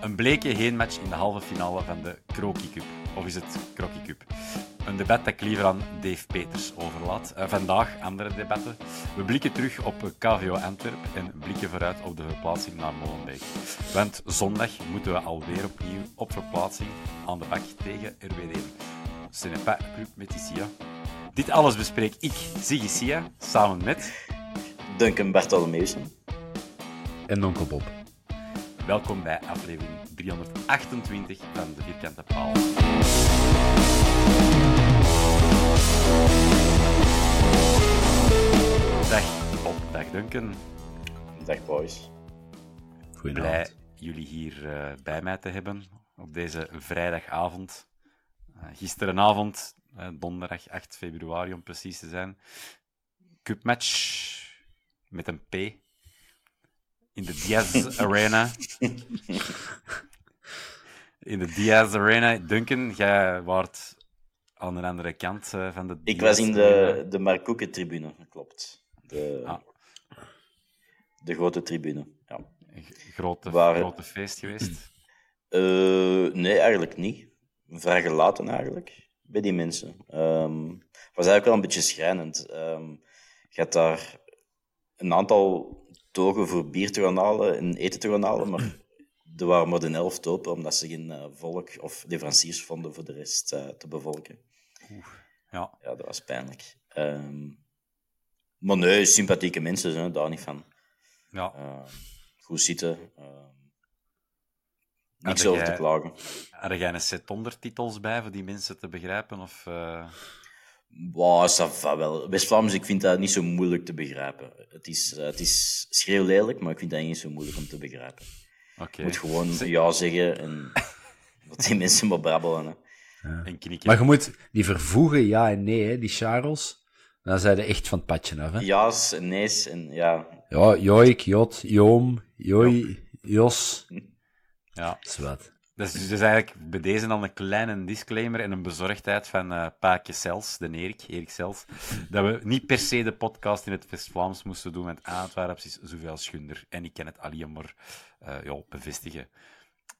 Een bleke heenmatch in de halve finale van de Crocky Cup. Of is het Crocky Cup? Een debat dat ik liever aan Dave Peters overlaat. Eh, vandaag andere debatten. We blikken terug op KVO Antwerp en blikken vooruit op de verplaatsing naar Molenbeek. Want zondag moeten we alweer opnieuw op verplaatsing aan de bak tegen RWD. Ce n'est pas club met Isia. Dit alles bespreek ik, Ziggy Sia, samen met... Duncan Bartolomeusen. En Onkel Bob. Welkom bij aflevering 328 van de Vierkante Paal. Dag Bob, dag Duncan. Dag boys. Blij jullie hier eh, bij mij te hebben op deze vrijdagavond. Eh, gisterenavond, eh, donderdag 8 februari om precies te zijn. Cupmatch met een P in de Diaz Arena. in de Diaz Arena. Duncan, jij waart aan de andere kant eh, van de Ik Diaz was in de, de Marcoeke-tribune, klopt. De, Ah. de grote tribune. Ja. Grote, Waar- grote feest geweest. Eh, nee, eigenlijk niet. Vrij gelaten eigenlijk, bij die mensen. Het was eigenlijk wel een beetje schrijnend. Ehm je had daar een aantal togen voor bier te gaan halen en eten te gaan halen, maar er waren maar de elf open, omdat ze geen eh, volk of leveranciers vonden voor de rest eh, te bevolken. Ja. Ja, dat was pijnlijk. Ehm, maar nee, sympathieke mensen, hè, daar niet van. Ja. Ehm, goed zitten. ehm, niks over te klagen. Had jij een set ondertitels bij voor die mensen te begrijpen? Of, eh, Wow, ça va wel. West-Vlaams, ik vind dat niet zo moeilijk te begrijpen. Het is, eh, het is schreeuwlelijk, maar ik vind dat niet zo moeilijk om te begrijpen. Oké. Je moet gewoon ja zeggen en dat die mensen maar brabbelen. Hè. En knikken. Maar je moet die vervoegen ja en nee, hè, die Charles. Dan zijn ze echt van het padje af. Hè? Ja's en nee's en ja. Ja, joik, jot, joom, joi, jos. Ja. Zwat. Dus, dus eigenlijk bij deze dan een kleine disclaimer en een bezorgdheid van eh Paakje Sels, de Erik, Erik dat we niet per se de podcast in het West-Vlaams moesten doen, want aan het precies zoveel schunder. En ik kan het alleen maar eh, ja, bevestigen.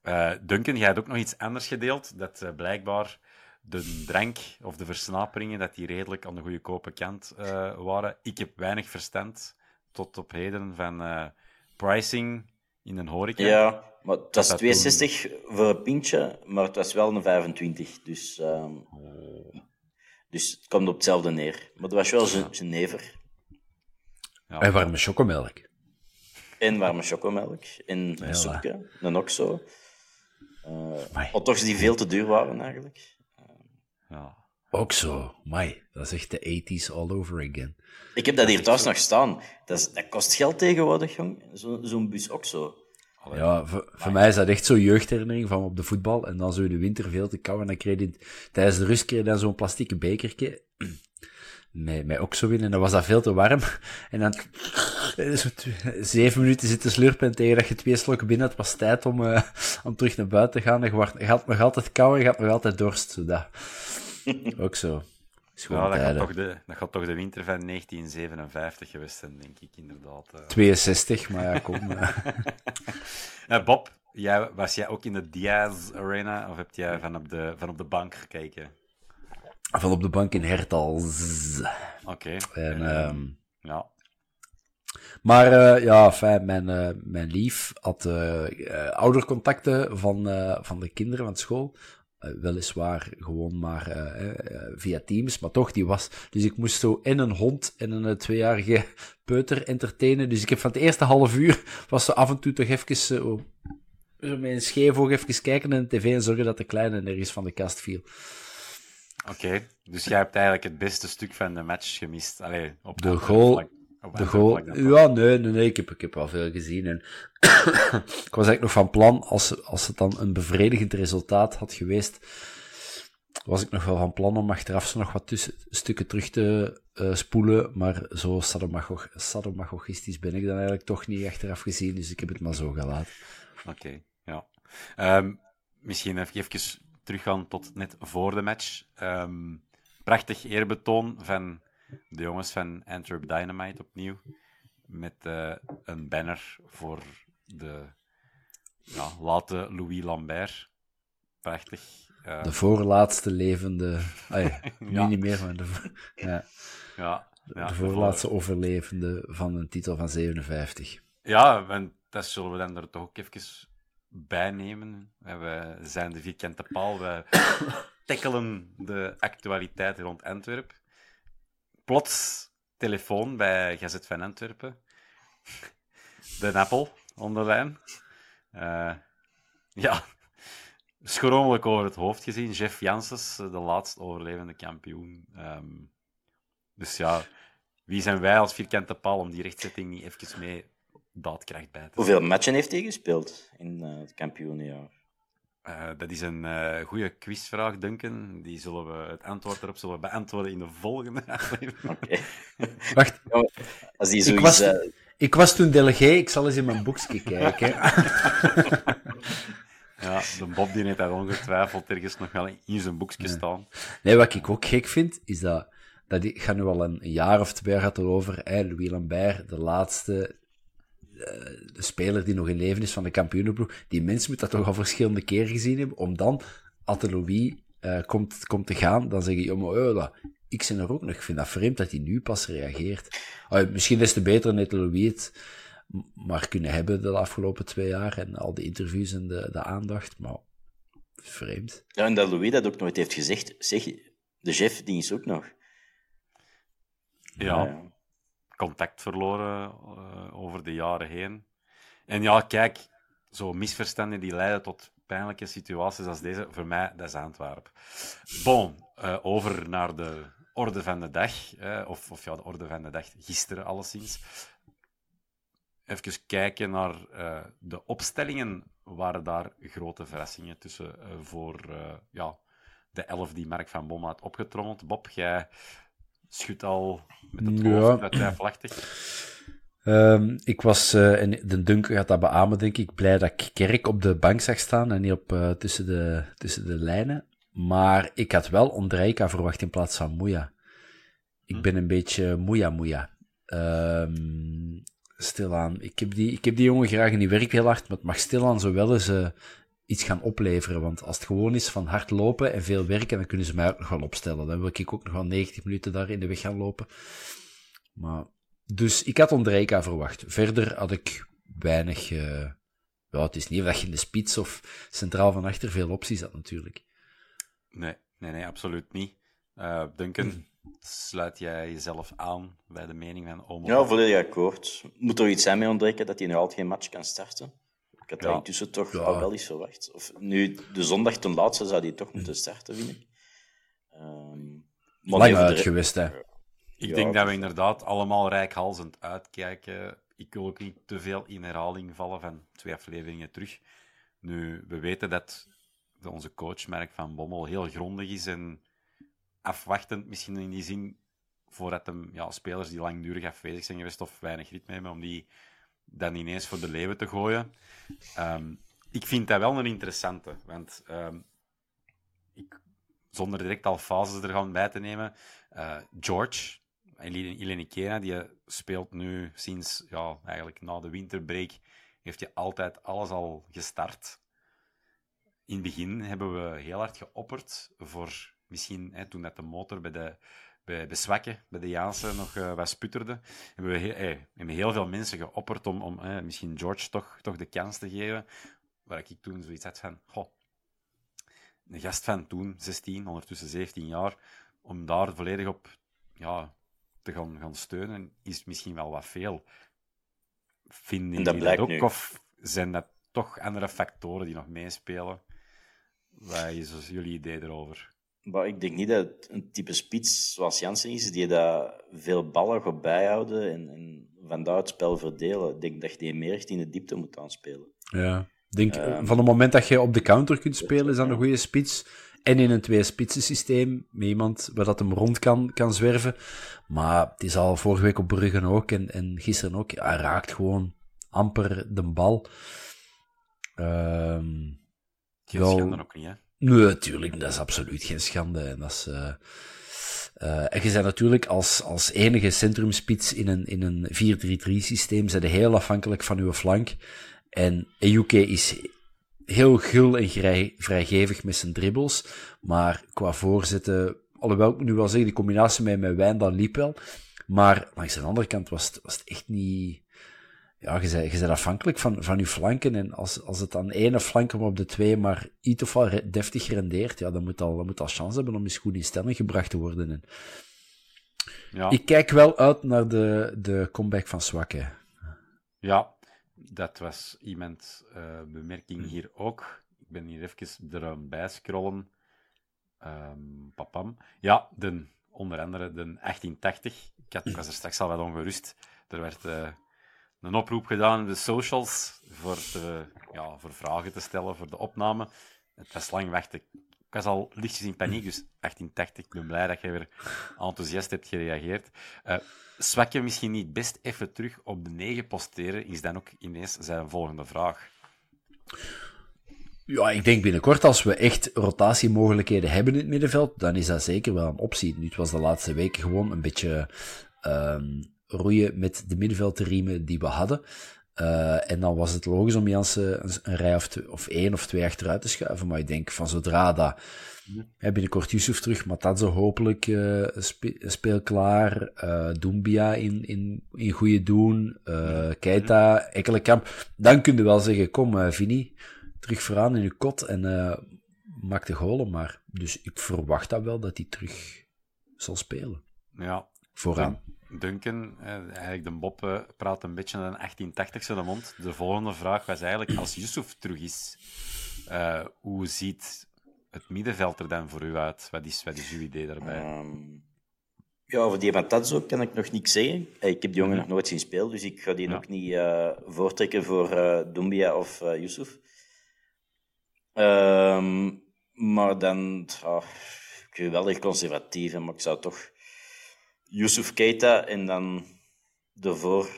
Eh, Duncan, jij hebt ook nog iets anders gedeeld, dat eh, blijkbaar de drank of de versnaperingen, dat die redelijk aan de goede kope kant eh, waren. Ik heb weinig verstand tot op heden van eh, pricing in een horeca. Ja, maar het was dat 62 voor een pintje, maar het was wel een 25. Dus, ehm, dus het komt op hetzelfde neer. Maar het was wel zijn Genever. Ja. En warme chocomelk. En warme chocomelk. En een soepje, een oxo. Eh Amai. hotdogs die veel te duur waren eigenlijk. Ja. Ook zo. Mai, dat is echt de 80s all over again. Ik heb dat hier thuis nog staan. Dat, is, dat kost geld tegenwoordig, jong. Zo- Zo'n bus oxo. Ja, voor, voor mij is dat echt zo'n jeugdherinnering van op de voetbal. En dan zo in de winter veel te koud. En dan kreeg je, tijdens de rust kreeg dan zo'n plastieke bekertje. met, met Oxo in en dan was dat veel te warm. En dan zo zeven minuten zitten slurpen en tegen dat je twee slokken binnen had, was tijd om, eh, om terug naar buiten te gaan. En je, had nog altijd kou en je had nog altijd dorst. Zo dat. Ook zo. Ja, dat, gaat toch de, dat gaat toch de winter van 1957 geweest zijn, denk ik, inderdaad. eh. 62, maar ja, kom. eh. Eh, Bob, jij, was jij ook in de Diaz Arena, of heb jij van op de, van op de bank gekeken? Van op de bank in Hertals. Oké. En, eh, ehm, ja. Maar eh, ja, fijn, mijn, eh, mijn lief had eh, eh, oudercontacten van, eh, van de kinderen van school. Eh, weliswaar gewoon maar eh, eh, via Teams, maar toch, die was... Dus ik moest zo en een hond en een tweejarige peuter entertainen. Dus ik heb van het eerste half uur, was ze af en toe toch even zo, een scheef oog even kijken naar de tv en zorgen dat de kleine nergens van de kast viel. Oké, dus jij hebt eigenlijk het beste stuk van de match gemist. Allee, op De goal- vlak- De andere goal, ja, nee, nee, nee, ik heb, ik heb wel veel gezien. En ik was eigenlijk nog van plan, als, als het dan een bevredigend resultaat had geweest, was ik nog wel van plan om achteraf zo nog wat tussen, stukken terug te eh, spoelen. Maar zo sadomasochistisch ben ik dan eigenlijk toch niet achteraf gezien, dus ik heb het maar zo gelaten. Oké, ja. Ehm, misschien even, even teruggaan tot net voor de match. Ehm, prachtig eerbetoon van de jongens van Antwerp Dynamite opnieuw. Met eh, een banner voor de ja, late Louis Lambert. Prachtig. Eh, De voorlaatste levende, nu Ja. niet meer, maar de, ja, ja, ja, de voor- voorlaatste overlevende van een titel van 57. Ja, en dat zullen we dan er toch ook even bij nemen. We zijn de vierkante paal, we tackelen de actualiteit rond Antwerpen. Plots telefoon bij Gazet van Antwerpen. De Appel onder de lijn. Eh, ja, schromelijk over het hoofd gezien. Jeff Janssens, de laatst overlevende kampioen. Ehm, dus ja, wie zijn wij als vierkante paal om die rechtzetting niet even mee daadkracht bij te zetten? Hoeveel matchen heeft hij gespeeld in eh, het kampioenenjaar? Eh, dat is een eh goede quizvraag, Duncan. Die zullen we, het antwoord erop zullen we beantwoorden in de volgende aflevering. Oké. Wacht, Als die Ik zoiets... was- eh, Ik was toen delegé, ik zal eens in mijn boekje kijken. Ja, de Bob die heeft dat ongetwijfeld ergens nog wel in zijn boekje staan. Nee, wat ik ook gek vind, is dat, dat ik ga nu al een jaar of twee gaat over, hè, Louis Lambert, de laatste de speler die nog in leven is van de kampioenenploeg. Die mens moet dat toch al verschillende keren gezien hebben, om dan, als de Louis eh, komt, komt te gaan, dan zeg je, ja, maar oh, dat, ik ben er ook nog. Ik vind dat vreemd dat hij nu pas reageert. Misschien des te beter net Louis het maar kunnen hebben de afgelopen twee jaar en al die interviews en de, de aandacht, maar vreemd. Ja, en dat Louis dat ook nooit heeft gezegd. Zeg, de chef, die is ook nog. Ja, Ja. Contact verloren eh, over de jaren heen. En ja, kijk, zo misverstanden die leiden tot pijnlijke situaties als deze, voor mij, dat is Antwerpen. Bon, eh, over naar de orde van de dag, eh, of, of ja, de orde van de dag gisteren alleszins. Even kijken naar de opstellingen. Waren daar grote verrassingen tussen voor ja, de elf die Mark van Bommel had opgetrommeld? Bob, jij schudt al met het Ja. hoofd twijfelachtig. Ehm, ik was, eh, en de Dunker gaat dat beamen, denk ik, blij dat ik Kerk op de bank zag staan en niet op, eh, tussen, de, tussen de lijnen. Maar ik had wel Ondrejka verwacht in plaats van Moeja. Ik ben een beetje Moeja Moeja. Ehm stilaan. Ik heb, die, ik heb die jongen graag en die werkt heel hard, maar het mag stilaan zo wel eens eh, iets gaan opleveren. Want als het gewoon is van hard lopen en veel werken, dan kunnen ze mij ook nog wel opstellen. Dan wil ik ook nog wel 90 minuten daar in de weg gaan lopen. Maar dus ik had Ondrejka verwacht. Verder had ik weinig. eh ja, het is niet dat je in de spits of centraal van achter veel opties had, natuurlijk. Nee, nee, nee, absoluut niet. Eh Duncan, sluit jij jezelf aan bij de mening van Omo? Ja, volledig akkoord. Moet er iets zijn mee ontbreken dat hij nog altijd geen match kan starten? Ik had dat Ja. intussen toch Ja. al wel eens verwacht. Of nu, de zondag ten laatste zou hij toch moeten starten, vind ik. Ehm, maar Lang de uit geweest, hè. Ik Ja, denk dat we inderdaad allemaal rijkhalzend uitkijken. Ik wil ook niet te veel in herhaling vallen van twee afleveringen terug. Nu, we weten dat de- onze coach, Mark van Bommel, heel grondig is en afwachtend misschien in die zin voordat hem, ja, spelers die langdurig afwezig zijn geweest of weinig ritme hebben, om die dan ineens voor de leeuwen te gooien. Ehm, ik vind dat wel een interessante, want ehm, ik, zonder direct al fases er gaan bij te nemen, uh, George, Kena, die speelt nu sinds ja, eigenlijk na de winterbreak, heeft hij altijd alles al gestart. In het begin hebben we heel hard geopperd voor misschien, hè, toen dat de motor bij de, bij, bij Zwakke, bij de Jaanse nog uh, wat sputterde, hebben we heel, eh, hebben heel veel mensen geopperd om, om eh, misschien George toch, toch de kans te geven. Waar ik toen zoiets had van, goh, een gast van toen, 16, ondertussen 17 jaar, om daar volledig op ja, te gaan, gaan steunen, is misschien wel wat veel. Vinden jullie dat, ook? Nu. Of zijn dat toch andere factoren die nog meespelen? Wat is jullie idee erover? Maar ik denk niet dat het een type spits zoals Jansen is, die dat veel ballen gaat bijhouden en, en vandaar het spel verdelen. Ik denk dat je die meer in de diepte moet aanspelen. Ja, denk, um, van het moment dat je op de counter kunt spelen, is dat een goede spits. En in een twee-spitsen systeem, met iemand waar dat hem rond kan, kan zwerven. Maar het is al vorige week op Bruggen ook en, en gisteren ook. Hij raakt gewoon amper de bal. Um, schande ook niet, hè? Nee, natuurlijk, dat is absoluut geen schande. En, dat is, uh, uh, en je bent natuurlijk als, als enige centrumspits in een, in een 4-3-3 systeem zijn heel afhankelijk van uw flank. En UK is heel gul en vrij, vrijgevig met zijn dribbles, maar qua voorzetten, alhoewel ik nu wel zeggen, die combinatie met, met Wijndal liep wel, maar langs de andere kant was het, was het echt niet ja, je bent, je bent afhankelijk van, van je flanken. En als, als het aan ene flank op de twee maar iets of wat deftig rendeert, ja, dan moet al, dan moet al chance hebben om eens goed in stelling gebracht te worden. En ja. Ik kijk wel uit naar de, de comeback van Zwakke. Ja, dat was iemand uh, bemerking hier ook. Ik ben hier even erbij scrollen. Um, papam. Ja, de, onder andere de 1880. Ik, had, ik was er straks al wat ongerust. Er werd... Uh, een oproep gedaan in de socials voor, te, ja, voor vragen te stellen voor de opname. Het was lang wachten. Ik was al lichtjes in paniek, dus 1880. Ik ben blij dat je weer enthousiast hebt gereageerd. Uh, zwak je misschien niet best even terug op de 9 posteren, is dan ook ineens zijn volgende vraag. Ja, ik denk binnenkort als we echt rotatiemogelijkheden hebben in het middenveld, dan is dat zeker wel een optie. Nu, het was de laatste weken gewoon een beetje um, roeien met de middenveldriemen die we hadden. Uh, en dan was het logisch om Jansen een, een rij of, twee, of één of twee achteruit te schuiven. Maar ik denk van zodra dat ja. binnenkort Yusuf terug, Matadze hopelijk uh, spe, speelklaar, uh, Dumbia in, in, in goede doen, Keita, Ekkelenkamp. Dan kun je wel zeggen, kom Vini, terug vooraan in je kot en maak de golen maar. Dus ik verwacht dat wel dat hij terug zal spelen. Ja. Vooraan. Duncan, eigenlijk de Bob eh, praat een beetje een 1880 in de mond. De volgende vraag was eigenlijk, als Yusuf terug is, uh, hoe ziet het middenveld er dan voor u uit? Wat is, wat is uw idee daarbij? Um, ja, over die Matazzo kan ik nog niks zeggen. Ik heb die jongen mhm. nog nooit zien spelen, dus ik ga die nog niet uh, voortrekken voor uh, Dumbia of uh, Yusuf. Um, maar dan, oh, echt conservatief, maar ik zou toch Yusuf Keita en dan daarvoor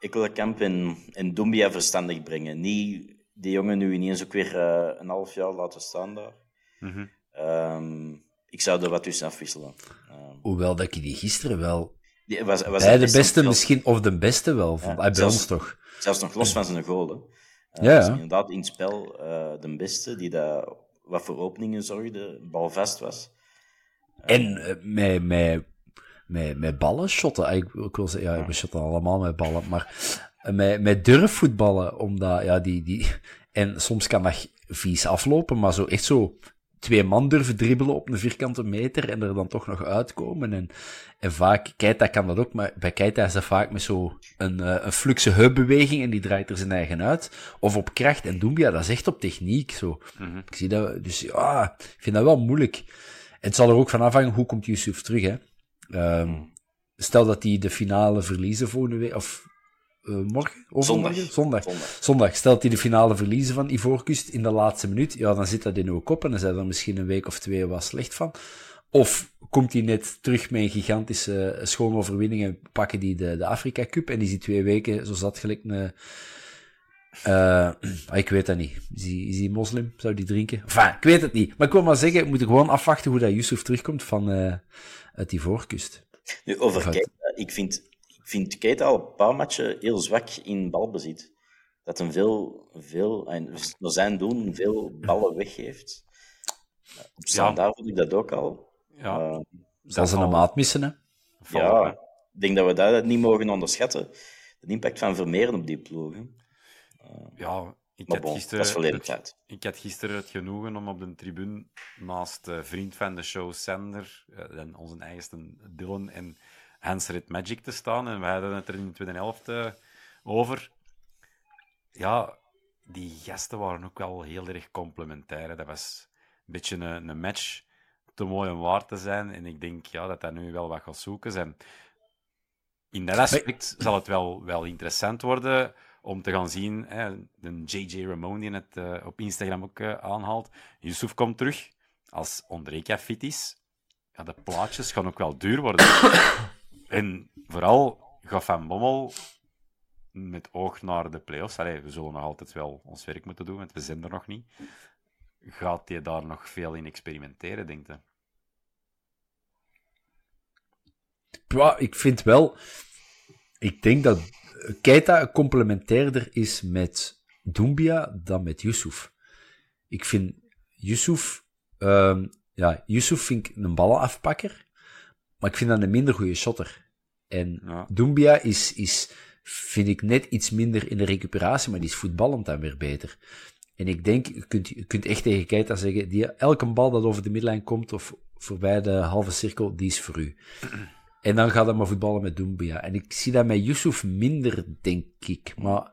Ekkelenkamp en, en Dumbia verstandig brengen. Niet die jongen nu ineens ook weer uh, een half jaar laten staan daar. Mm -hmm. ik zou er wat tussen afwisselen. Um, Hoewel dat ik die gisteren wel... Die, was, was bij de beste misschien, of de beste wel, van, ja, bij ons toch. Zelfs nog los van zijn goal. Hè. Uh, ja. inderdaad in het spel uh, de beste, die daar wat voor openingen zorgde, balvast was. En uh, met, met, met, met ballen shotten. Ik, ik wil zeggen, ja, we shotten allemaal met ballen, maar met, met durfvoetballen, omdat, ja, die, die, en soms kan dat vies aflopen, maar zo echt zo twee man durven dribbelen op een vierkante meter en er dan toch nog uitkomen. En, en vaak, Keita kan dat ook, maar bij Keita is dat vaak met zo een, uh, een fluxe heupbeweging en die draait er zijn eigen uit. Of op kracht. En Doumbia, dat is echt op techniek. Zo. Mm -hmm. Ik zie dat, dus ja, ik vind dat wel moeilijk het zal er ook van afhangen hoe komt Yusuf terug. Hè? Um, stel dat die de finale verliezen volgende week, of uh, morgen? Zondag. Zondag. Zondag. Zondag. Stel dat die de finale verliezen van Ivoorkust in de laatste minuut, ja, dan zit dat in uw kop en dan zijn er misschien een week of twee wat slecht van. Of komt hij net terug met een gigantische schone overwinning en pakken die de, de Afrika Cup en is die twee weken, zo zat gelijk een... eh, ik weet dat niet. Is hij, is hij moslim? Zou die drinken? Enfin, ik weet het niet. Maar ik wil maar zeggen, we moeten gewoon afwachten hoe dat Yusuf terugkomt van, eh uit die voorkust. Nu, over Keita, ik vind, ik vind Keita al een paar matchen heel zwak in balbezit. Dat hem veel, veel en naar zijn doen, veel ballen weggeeft. Op standaard vond ik dat ook al. Ja, Eh, Zal ze al- een maat missen, hè? ja, hè. ik denk dat we dat niet mogen onderschatten. De impact van Vermeeren op die ploegen. Ja, ik had, bon, gisteren, dat is verleden het- ik had gisteren het genoegen om op de tribune naast eh, vriend van de show Sander eh, en onze eigenste Dylan en Hans Red Magic te staan. En we hadden het er in de tweede helft eh, over. Ja, die gasten waren ook wel heel erg complementair. hè. Dat was een beetje een, een match te mooi om waar te zijn. En ik denk ja, dat dat nu wel wat gaat zoeken zijn. In dat aspect zal het wel, wel interessant worden om te gaan zien. Hè, de JJ Ramone die het eh, op Instagram ook eh, aanhaalt. Yusuf komt terug als Ondreka fit is. Ja, de plaatjes gaan ook wel duur worden. en vooral gaat Van Bommel met oog naar de play-offs. We zullen nog altijd wel ons werk moeten doen, want we zijn er nog niet. Gaat hij daar nog veel in experimenteren, denk je? Ik vind wel... Ik denk dat Keita complementairder is met Doumbia dan met Yusuf. Ik vind Yusuf... ehm, ja, Yusuf vind ik een ballenafpakker, maar ik vind dat een minder goede shotter. En Ja. Doumbia is, is, vind ik, net iets minder in de recuperatie, maar die is voetballend dan weer beter. En ik denk, je kunt, je kunt echt tegen Keita zeggen, die, elke bal dat over de midlijn komt of voorbij de halve cirkel, die is voor u. En dan gaat hij maar voetballen met Doumbia. En ik zie dat met Yusuf minder, denk ik. Maar,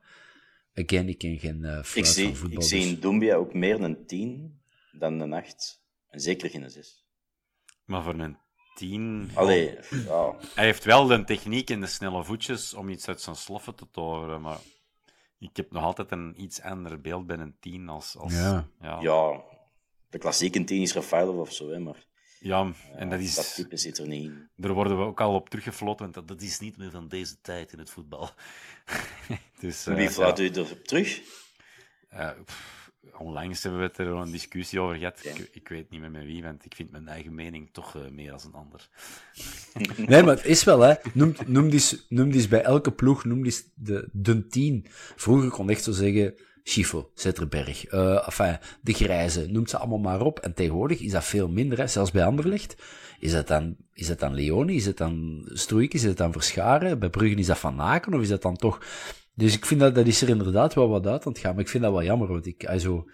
again, ik ken geen uh, Ik zie, voetbal. ik zie dus- in Doumbia ook meer een 10 dan een 8. En zeker geen 6. Maar voor een 10. Allee, ja. Hij heeft wel de techniek en de snelle voetjes om iets uit zijn sloffen te toveren, maar ik heb nog altijd een iets ander beeld bij een 10 als. als Ja. ja. ja, de klassieke 10 is Rafaelov of zo, hè, maar Ja, en dat dat is. type zit er niet in. Daar worden we ook al op teruggefloten, want dat, dat is niet meer van deze tijd in het voetbal. dus, eh, Wie ja, u erop terug? eh, pff, onlangs hebben we het er een discussie over gehad. Ja. Ik, ik weet niet meer met wie, want ik vind mijn eigen mening toch eh, meer als een ander. Nee, maar het is wel, hè. Noem, noem, die, noem die eens bij elke ploeg, noem die eens de, de tien. Vroeger kon echt zo zeggen, Schifo, Zetterberg, eh enfin, de Grijze, noemt ze allemaal maar op. En tegenwoordig is dat veel minder, hè. Zelfs bij Anderlecht. Is dat dan, is dat dan Leoni, is het dan Stroeik, is het dan Verscharen? Bij Bruggen is dat Van Aken, of is dat dan toch... Dus ik vind dat, dat is er inderdaad wel wat uit aan het gaan, maar ik vind dat wel jammer, want ik, also,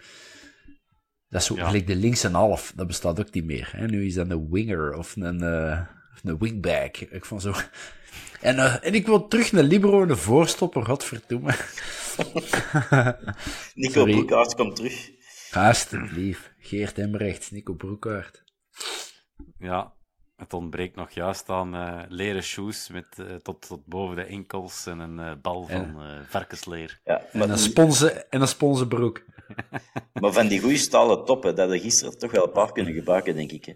dat is zo, Ja. de linkse half, dat bestaat ook niet meer. Hè. Nu is dat een winger of een, of een wingback. Ik vond zo... En, eh, en ik wil terug naar Libero en de voorstopper, godverdomme. Nico Sorry. Broekhaart komt terug. Alsjeblieft. Geert Embrechts, Nico Broekaert. Ja, het ontbreekt nog juist aan eh, leren shoes met, eh, tot, tot boven de enkels en een eh, bal van eh, varkensleer. Ja, En een, sponse, en een sponsenbroek. maar van die goede stalen toppen, dat we gisteren toch wel een paar kunnen gebruiken, denk ik. Hè.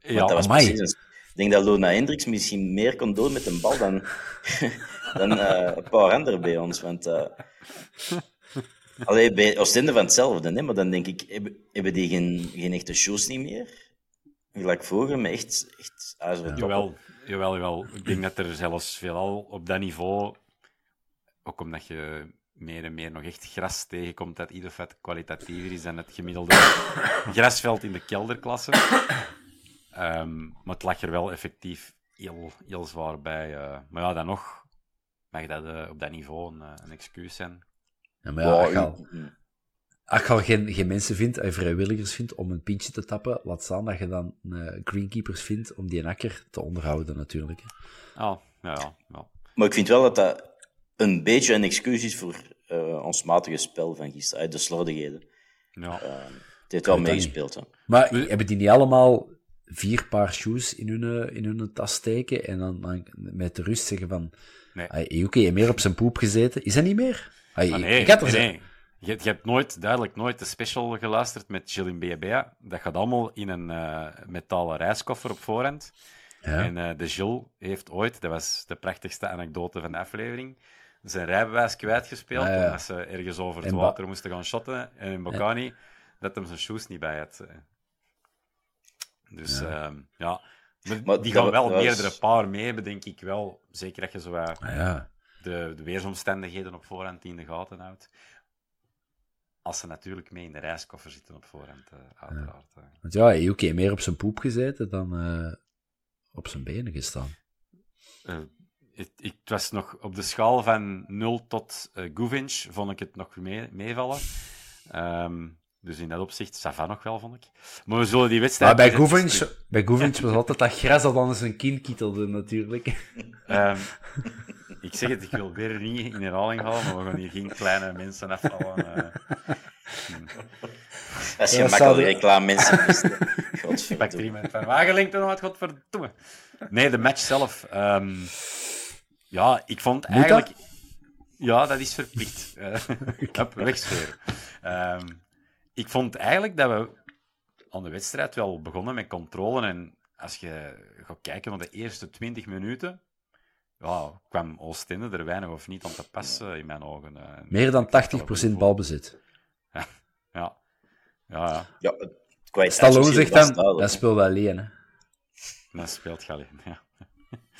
Want Ja, dat was amai. precies een- Ik denk dat Lona Hendricks misschien meer kon doen met een bal dan, dan eh, een paar anderen bij ons. Want uh, allee, bij Oostende van hetzelfde, hè, maar dan denk ik, hebben, hebben die geen, geen echte shows niet meer? Gelijk vroeger, met echt, echt. Jawel, jawel, jawel. Ik denk dat er zelfs veelal op dat niveau, ook omdat je meer en meer nog echt gras tegenkomt dat ieder vet kwalitatiever is dan het gemiddelde grasveld in de kelderklasse. Ehm, maar het lag er wel effectief heel, heel zwaar bij. eh. maar ja, dan nog mag dat eh, op dat niveau een, eh, een excuus zijn. Ja, maar ja, als je Wow, al, als je al geen, geen mensen vindt, eh, vrijwilligers vindt om een pintje te tappen, laat staan dat je dan eh, greenkeepers vindt om die akker te onderhouden, natuurlijk. hè. Oh, ja, ja, ja. Maar ik vind wel dat dat een beetje een excuus is voor eh, ons matige spel van gisteren, uit de slordigheden. ja. Het heeft wel meegespeeld. Hè. Maar hebben die niet allemaal vier paar shoes in hun, in hun tas steken en dan, dan met de rust zeggen van... Nee. Yuki heeft meer op zijn poep gezeten. Is dat niet meer? Hey, Ah, nee, ik had er nee, je, je hebt nooit, duidelijk nooit de special geluisterd met Gilles Bea. Dat gaat allemaal in een eh, metalen reiskoffer op voorhand. Ja. En eh, de Gilles heeft ooit, dat was de prachtigste anekdote van de aflevering, zijn rijbewijs kwijtgespeeld Ah, ja. omdat ze ergens over het En water moesten gaan shotten. En in Bocani, dat hem zijn shoes niet bij had. Eh. Dus ja, ja. Maar Maar die gaan wel was- meerdere paar mee hebben, denk ik wel. Zeker dat je zo wat Ah, ja. de, de weersomstandigheden op voorhand in de gaten houdt. Als ze natuurlijk mee in de reiskoffer zitten op voorhand, eh, uiteraard. eh. Want ja, Ejuke heeft meer op zijn poep gezeten dan eh, op zijn benen gestaan. Eh, het, was nog op de schaal van 0 tot eh Guvinch, vond ik het nog mee, meevallen. Ehm, dus in dat opzicht, Savan nog wel, vond ik. Maar we zullen die wedstrijd... Maar bij Goevinch, bij Goevinch was altijd dat gras dat dan zijn kin kietelde, natuurlijk. Ehm, ik zeg het, ik wil weer niet in herhaling halen, maar we gaan hier geen kleine mensen afvallen. eh. Als je Ja, makkelijk reclame mensen er Godverdomme. van Wagelenk dan uit, godverdomme. Nee, de match zelf. ehm, ja, ik vond Moet eigenlijk... Ja, dat is verplicht. Eh, Hup, wegsfeer. Ik vond eigenlijk dat we aan de wedstrijd wel begonnen met controle. En als je gaat kijken naar de eerste 20 minuten, ja, kwam Oostende er weinig of niet aan te passen in mijn ogen. eh. Meer dan 80% balbezit. Ja, ja, ja. Ja, het kwaliteitsverschil Stallone zegt dan, dat speelt alleen, hè. dat speelt Galien. Ja.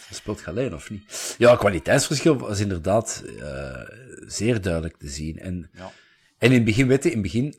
Dat speelt alleen, of niet? Ja, het kwaliteitsverschil was inderdaad eh, zeer duidelijk te zien. En, Ja. en in het begin, weet je, in het begin,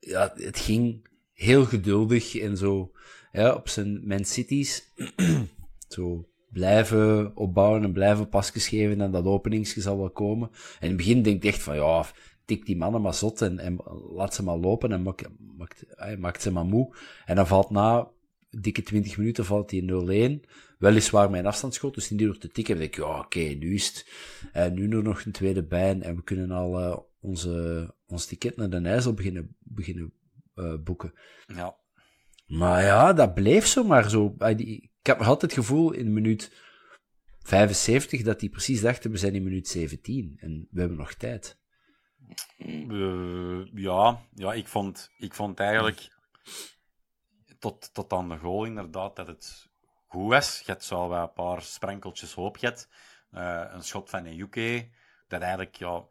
ja, het ging heel geduldig en zo, ja, op zijn Man Cities, zo blijven opbouwen en blijven pasjes geven en dat openingsje zal wel komen. En in het begin denk ik echt van, ja, tik die mannen maar zot en, en laat ze maar lopen en maak, maakt, hij maakt ze maar moe. En dan valt na dikke 20 minuten valt die 0-1. Weliswaar mijn afstandsschot, dus niet door te tikken. Dan denk ik, ja, oké, nu is het. En nu er nog een tweede bij en we kunnen al eh, onze, ons ticket naar de IJssel beginnen, beginnen eh, boeken. ja. Maar ja, dat bleef zomaar zo. Ik heb nog altijd het gevoel in minuut 75 dat die precies dachten, we zijn in minuut 17 en we hebben nog tijd. Eh, ja, ja ik, vond, ik vond eigenlijk tot, tot aan de goal inderdaad dat het goed was. Je had zo wel een paar sprankeltjes hoop gehad. Eh, een schot van een UK dat eigenlijk ja,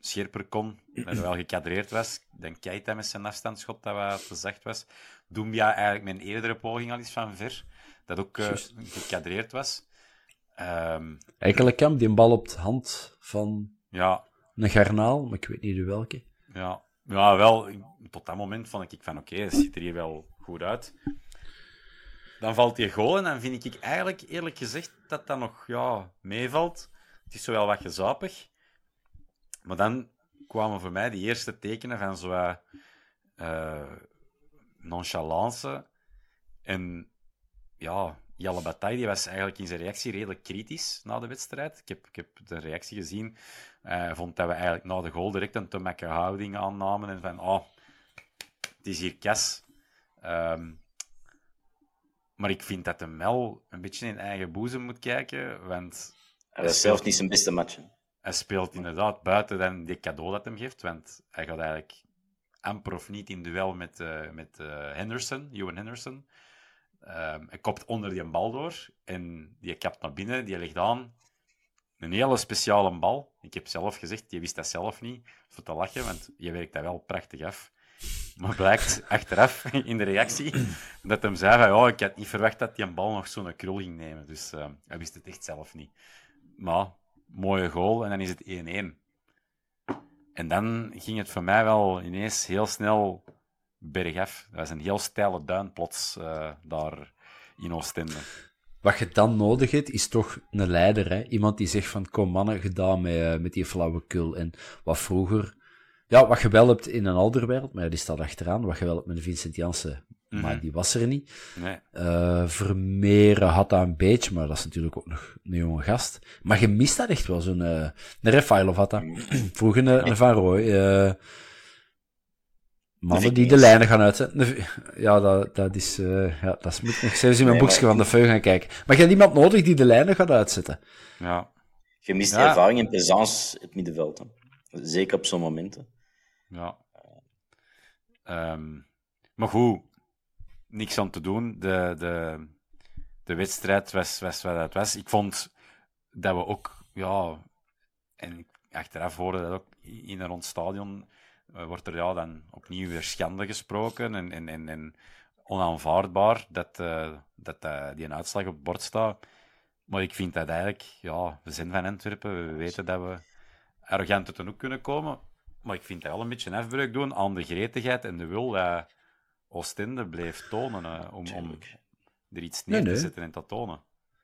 scherper kon, dat wel gekadreerd was. Ik denk Keita met zijn afstandsschot dat wat te zacht was. Doumbia eigenlijk een eerdere poging al eens van ver, dat ook eh, Juist. gekadreerd was. Ehm, Eigenlijk die een bal op de hand van ja, een garnaal, maar ik weet niet de welke. Ja, ja wel. Tot dat moment vond ik van oké, het ziet er hier wel goed uit. Dan valt die goal en dan vind ik eigenlijk eerlijk gezegd dat dat nog ja, meevalt. Het is zo wel wat gezapig. Maar dan kwamen voor mij die eerste tekenen van zo wat, eh, nonchalance. En ja, Jelle Bataille die was eigenlijk in zijn reactie redelijk kritisch na de wedstrijd. Ik heb, ik heb de reactie gezien. Hij vond dat we eigenlijk na de goal direct een te makke houding aannamen. En van, oh, het is hier kas. Ehm, maar ik vind dat hem wel een beetje in eigen boezem moet kijken. Want Hij was zelf niet zijn beste match. Hij speelt inderdaad buiten dan die cadeau dat hem geeft. Want hij gaat eigenlijk amper of niet in duel met, eh, met eh, Henderson, Ewan Henderson. Ehm, hij kopt onder die bal door en die kapt naar binnen, die ligt aan. Een hele speciale bal. Ik heb zelf gezegd, je wist dat zelf niet. Voor te lachen, want je werkt dat wel prachtig af. Maar blijkt achteraf in de reactie dat hem zei van, oh, ik had niet verwacht dat die een bal nog zo'n krul ging nemen. Dus eh, hij wist het echt zelf niet. Maar, mooie goal en dan is het 1-1. En dan ging het voor mij wel ineens heel snel bergaf. Dat was een heel steile duin plots eh, daar in Oostende. Wat je dan nodig hebt, is toch een leider. Hè? Iemand die zegt van, kom mannen, gedaan met, eh, met die flauwekul. En wat vroeger... Ja, wat je wel hebt in een Alderwereld, maar die staat achteraan. Wat je wel hebt met Vincent Janssen, maar die was er niet. Nee. Eh Vermeeren had dat een beetje, maar dat is natuurlijk ook nog een jonge gast. Maar je mist dat echt wel, zo'n... eh een Refailov had dat. Vroeger een, een Van Rooij. eh, mannen die de lijnen gaan uitzetten. Ja, dat, dat is... eh, ja, dat moet ik nog zelfs in mijn Nee, boekje van de feu gaan kijken. Maar je hebt iemand nodig die de lijnen gaat uitzetten. Ja. Je mist Ja. die ervaring en presence in het middenveld. Hè. Zeker op zo'n momenten. Ja. Ehm, maar goed, niks aan te doen. De, de, de wedstrijd was, was wat het was. Ik vond dat we ook, ja, en ik achteraf hoorde dat ook in en rond stadion, uh, wordt er ja, dan opnieuw weer schande gesproken en, en, en, en onaanvaardbaar dat, uh, dat uh, die een uitslag op het bord staat. Maar ik vind dat eigenlijk, ja, we zijn van Antwerpen, we weten dat we arrogant uit de hoek kunnen komen. Maar ik vind dat wel een beetje een afbreuk doen aan de gretigheid en de wil dat Oostende bleef tonen uh, om, om er iets neer nee, nee. te zetten en te tonen.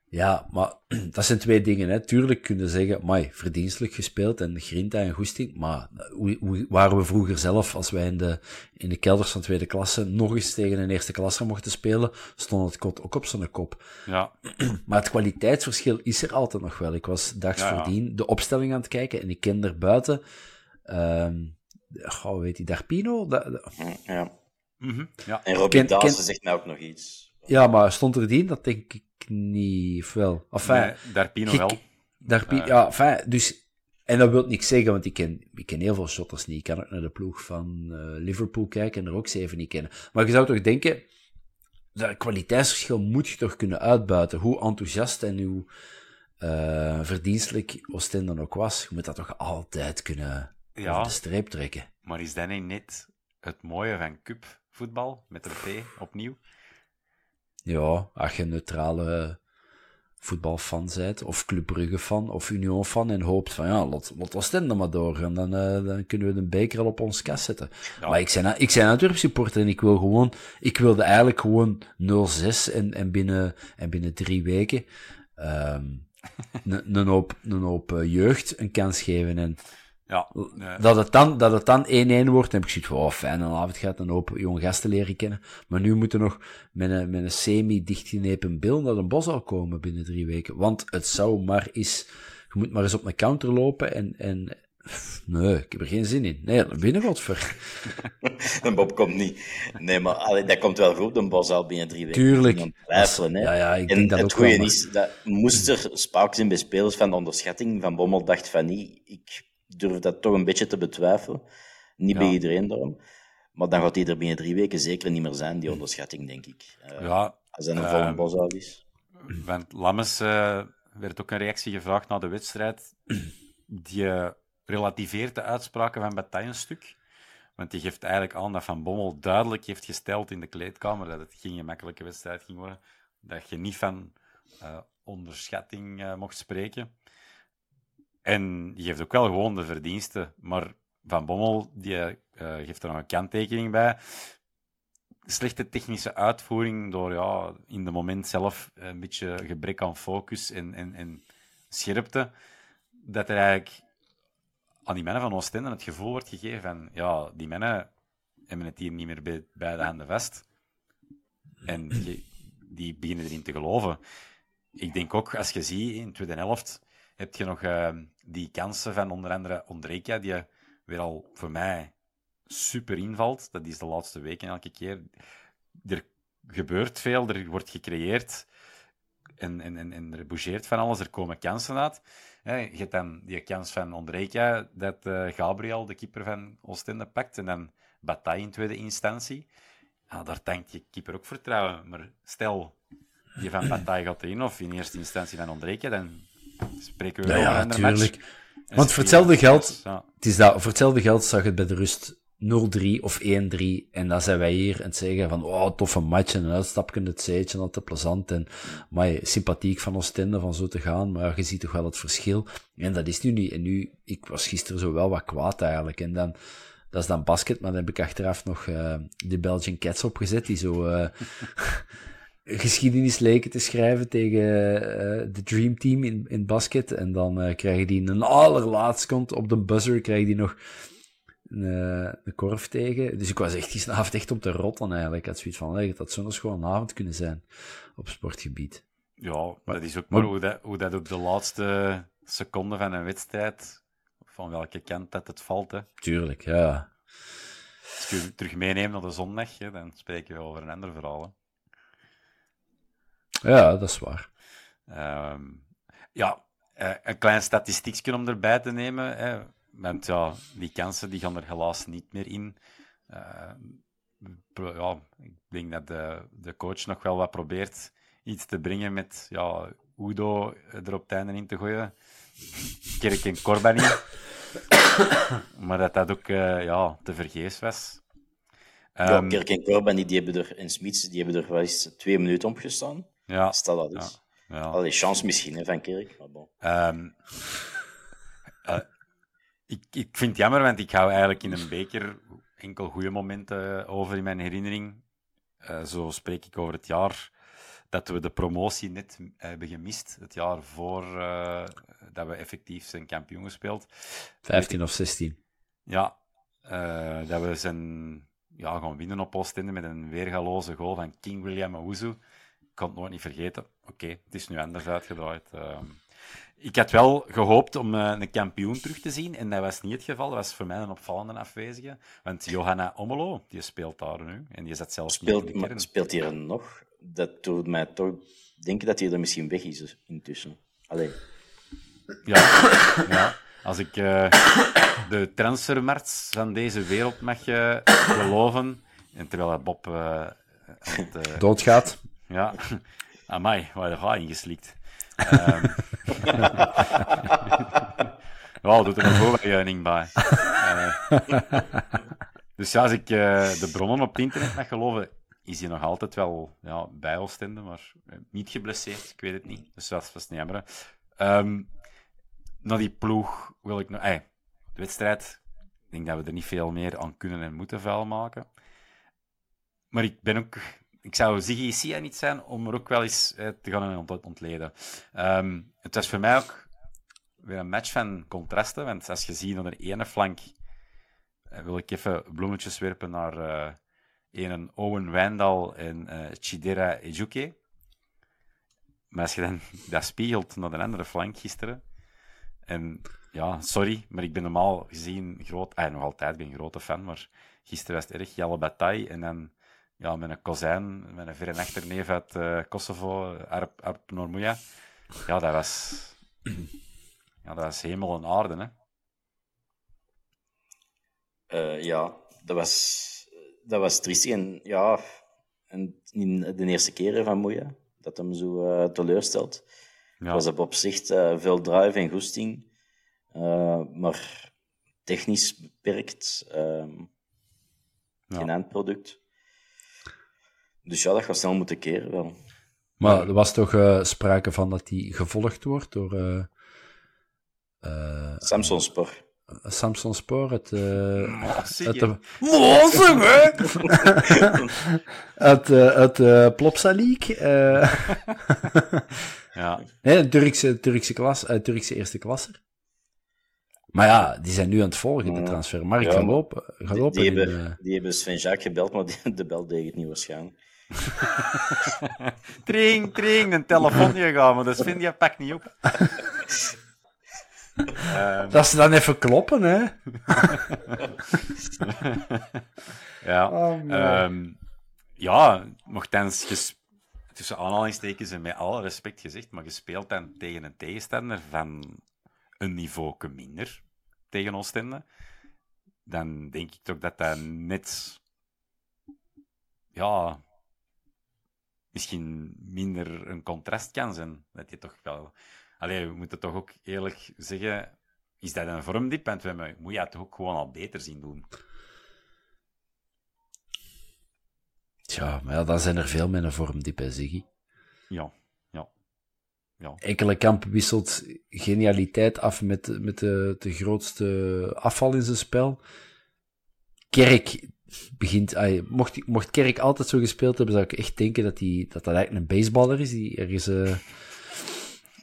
Ja, maar dat zijn twee dingen. Hè. Tuurlijk kunnen zeggen, mai, verdienstelijk gespeeld en grinta en goesting. Maar hoe, hoe, waren we vroeger zelf, als wij in de, in de kelders van tweede klasse nog eens tegen een eerste klasse mochten spelen, stond het kot ook op zijn kop. Ja. Maar het kwaliteitsverschil is er altijd nog wel. Ik was dags Ja, ja. voordien de opstelling aan het kijken en ik ken er buiten, um, goh, weet je, Darpino? Da, da, Ja. Mhm, ja. En Ken- Daassen ken- zegt mij ook nog iets. ja, maar stond er die in? Dat denk ik niet, of wel? Enfin, Nee, Darpino ik- wel. Darpi, Eh. ja, enfin, dus... En dat wil niks zeggen, want ik ken, ik ken heel veel shotters niet. Ik kan ook naar de ploeg van eh, Liverpool kijken en er ook zeven niet kennen. Maar je zou toch denken, dat kwaliteitsverschil moet je toch kunnen uitbuiten. Hoe enthousiast en hoe eh, verdienstelijk Oostende dan ook was. Je moet dat toch altijd kunnen Ja. over de streep trekken. Maar is dat niet net het mooie van cupvoetbal met een P opnieuw? Ja, als je een neutrale voetbalfan bent, of Club Brugge fan, of Union fan, en hoopt van, ja, laat, laat Oostende maar doorgaan, dan, eh, dan kunnen we de beker al op ons kast zetten. Ja. Maar ik ben, ik ben Antwerp supporter en ik wil gewoon, ik wilde eigenlijk gewoon 0-6 en, en, binnen, en binnen drie weken ehm, een een hoop, een hoop eh, jeugd een kans geven. En Ja, dat het dan, dat het dan 1-1 wordt, dan heb ik zoiets van, oh, fijn, een avond gaat een hoop jonge gasten leren kennen. Maar nu moeten nog met een, met een semi-dichtgenepen bil naar een bos al komen binnen drie weken. Want het zou maar eens, je moet maar eens op een counter lopen en, en, nee, ik heb er geen zin in. Nee, dan winnen wat Bob komt niet. Nee, maar allee, dat komt wel goed, een bos al binnen drie weken. Tuurlijk. Twijfelen, hè. Ja, ja, ik en denk dat het goede is, dat moest er sprake zijn bij spelers van de onderschatting. Van Bommel dacht van niet. Ik durf dat toch een beetje te betwijfelen. Niet bij iedereen daarom. Maar dan gaat hij er binnen drie weken zeker niet meer zijn, die onderschatting, denk ik. Eh, ja, Als een eh, volle bos is. Want Lammes eh, werd ook een reactie gevraagd na de wedstrijd. Die eh, relativeert de uitspraken van Bataille een stuk. Want die geeft eigenlijk aan dat Van Bommel duidelijk heeft gesteld in de kleedkamer dat het geen gemakkelijke wedstrijd ging worden. Dat je niet van onderschatting mocht spreken. En die geeft ook wel gewoon de verdiensten. Maar Van Bommel die, eh, geeft er nog een kanttekening bij slechte technische uitvoering door ja, in de moment zelf een beetje gebrek aan focus en, en, en scherpte, dat er eigenlijk aan die mannen van Oostende het gevoel wordt gegeven van ja, die mannen hebben het hier niet meer bij, bij de handen vast. En die, beginnen erin te geloven. Ik denk ook, als je ziet, in de tweede helft heb je nog eh, die kansen van onder andere Ondrejka, die weer al voor mij super invalt. Dat is de laatste weken elke keer. Er gebeurt veel, er wordt gecreëerd en, en, en, en er bougeert van alles. Er komen kansen uit. Je hebt dan die kans van Ondrejka dat eh, Gabriel, de keeper van Oostende, pakt. En dan Bataille in tweede instantie. Ja, daar tankt je keeper ook vertrouwen. Maar stel, die van Bataille gaat erin, of in eerste instantie van Ondrejka, dan spreken we Ja, wel ja, over een andere tuurlijk. match. En Want voor hetzelfde geld, Ja. het is dat, voor hetzelfde geld zag het bij de rust 0-3 of 1-3. En dan zijn wij hier en het zeggen van, oh, toffe match en een uitstapje in het zeetje, altijd plezant. En, maar sympathiek van Oostende van zo te gaan. Maar je ziet toch wel het verschil. En dat is nu niet. En nu, ik was gisteren zo wel wat kwaad eigenlijk. En dan, dat is dan basket, maar dan heb ik achteraf nog eh de Belgian Cats opgezet, die zo eh, geschiedenis leken te schrijven tegen eh, de Dream Team in, in basket. En dan eh, krijgen die een allerlaatst komt op de buzzer, krijgen die nog een, eh, een korf tegen. Dus ik was echt gisteravond echt om te rotten eigenlijk. Ik had zoiets van, hey, dat zou nog gewoon een avond kunnen zijn op sportgebied. Ja, dat is ook maar hoe dat, hoe dat op de laatste seconde van een wedstrijd, van welke kant dat het valt. Hè. Tuurlijk, ja. Als je het terug meeneemt naar de zondag, hè, dan spreken we over een ander verhaal. Hè. Ja, dat is waar. Ehm, ja, eh, een klein statistiekje om erbij te nemen. Hè. want ja, die kansen die gaan er helaas niet meer in. Uh, ja, ik denk dat de, de coach nog wel wat probeert iets te brengen met ja, Udo er op het einde in te gooien. Kerk en Corbani. maar dat dat ook uh, ja, te vergeefs was. Um, ja, Kerk en Corbani die hebben er, en Smits die hebben er wel eens twee minuten opgestaan. Ja. Stel dat dus. Ja, ja. Allee, chance misschien hè, van Kerk. Maar bon. Um, uh, ik, ik vind het jammer, want ik hou eigenlijk in een beker enkel goede momenten over in mijn herinnering. Uh, zo spreek ik over het jaar dat we de promotie net hebben gemist. Het jaar voor uh, dat we effectief zijn kampioen gespeeld. 15 of 16. Ja, uh, dat we zijn ja, gaan winnen op Oostende met een weergaloze goal van King William Owuzu. Ik kan het nooit niet vergeten. Oké, het is nu anders uitgedraaid. Uh, ik had wel gehoopt om uh, een kampioen terug te zien, en dat was niet het geval. Dat was voor mij een opvallende afwezige. Want Johanna Omelo, die speelt daar nu, en die zat zelfs speelt, niet in de kern. Speelt hij er nog? Dat doet mij toch denken dat hij er misschien weg is intussen. Allee. Ja, ja. als ik uh, de transfermarkt van deze wereld mag uh, geloven, en terwijl Bob uh, het, doodgaat. Ja, amai, waar je ga ingeslikt. Um, ja, doet er een voorbejuining bij. dus ja, als ik de bronnen op internet mag geloven, is hij nog altijd wel ja, bij Oostende, maar niet geblesseerd. Ik weet het niet. Dus dat was niet jammer. Um, die ploeg wil ik nog... De wedstrijd, ik denk dat we er niet veel meer aan kunnen en moeten vuil maken. Maar ik ben ook... Ik zou Ziggy Sia niet zijn om er ook wel eens eh, te gaan ont ontleden. Um, het was voor mij ook weer een match van contrasten. Want als je ziet aan de ene flank... Uh, wil ik even bloemetjes werpen naar... Een Owen Wijndal en uh, Chidera Ejuke. Maar als je dan dat spiegelt naar de andere flank gisteren, en ja, sorry, maar ik ben normaal gezien groot... Ah, nog altijd ben een grote fan, maar gisteren was het erg Jelle Bataille. En dan ja, met een kozijn, met een uit uh, Kosovo, Arp, Arp Normuja. Ja, dat was... Ja, dat was hemel en aarde, hè. Uh, ja, dat was, dat was triest. En ja, en de eerste keer van Moeja, dat hem zo uh, teleurstelt. Ja. was op opzicht uh, veel drive en goesting, maar technisch beperkt. Uh, geen eindproduct. Dus ja, dat gaat snel moeten keren wel. Maar er was toch uh, sprake van dat hij gevolgd wordt door... Samson Spor. Samson Spoor, het... Uh, het de... het uh, het uh, Plopsa League. ja. Nee, een Turkse, Turkse, klas, Turkse eerste klasser. Maar ja, die zijn nu aan het volgen, de transfermarkt. Ja, gaat lopen. Gaat lopen die, die, hebben, die hebben Sven-Jacques gebeld, maar die, de bel deed het niet waarschijnlijk. tring, tring, een telefoon gegaan, maar dat vind je pak niet op. Um... Dat ze dan even kloppen, hè? ja. Oh, um, ja, nogthans, tussen aanhalingstekens en met alle respect gezegd, maar gespeeld dan tegen een tegenstander van een niveau minder tegen Oostende, dan denk ik toch dat dat net ja, misschien minder een contrast kan zijn. Dat je toch wel Allee, we moeten toch ook eerlijk zeggen, is dat een vormdip? Want we moet je het toch ook gewoon al beter zien doen. Tja, maar ja, dan zijn er veel met een vormdip, hè, Ziggy. Ja, ja. ja. Enkele kamp wisselt genialiteit af met, met de, de grootste afval in zijn spel. Kerk begint... Ay, mocht, mocht Kerk altijd zo gespeeld hebben, zou ik echt denken dat, die, dat dat eigenlijk een baseballer is, die ergens... Uh,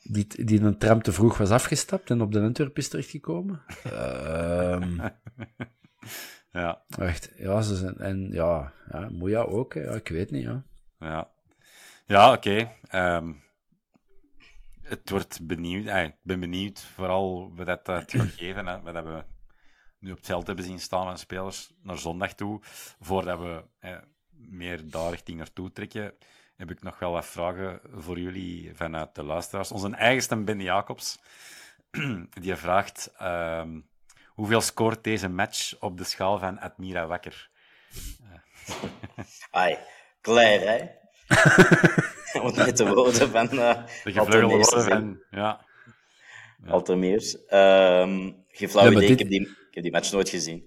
die, die een tram te vroeg was afgestapt en op de Antwerp is terechtgekomen. um, ja. Echt, ja, ze zijn, en ja, ja Moeja ook, ja, ik weet niet, ja. Ja, ja oké. Okay. Um, het wordt benieuwd, ik ben benieuwd vooral wat dat gaat geven, hè, wat we nu op het veld hebben zien staan van spelers naar zondag toe, voordat we eh, meer daar richting naartoe trekken heb ik nog wel wat vragen voor jullie vanuit de luisteraars. Onze eigenste Ben Jacobs, die vraagt... Um, hoeveel scoort deze match op de schaal van Admira Wakker? Ai, Claire, hè? Om met de woorden van uh, De gevleugelde woorden van... Ja. Altemeers. Ehm geen flauw Ja, maar idee, dit- ik, heb die, heb die match nooit gezien.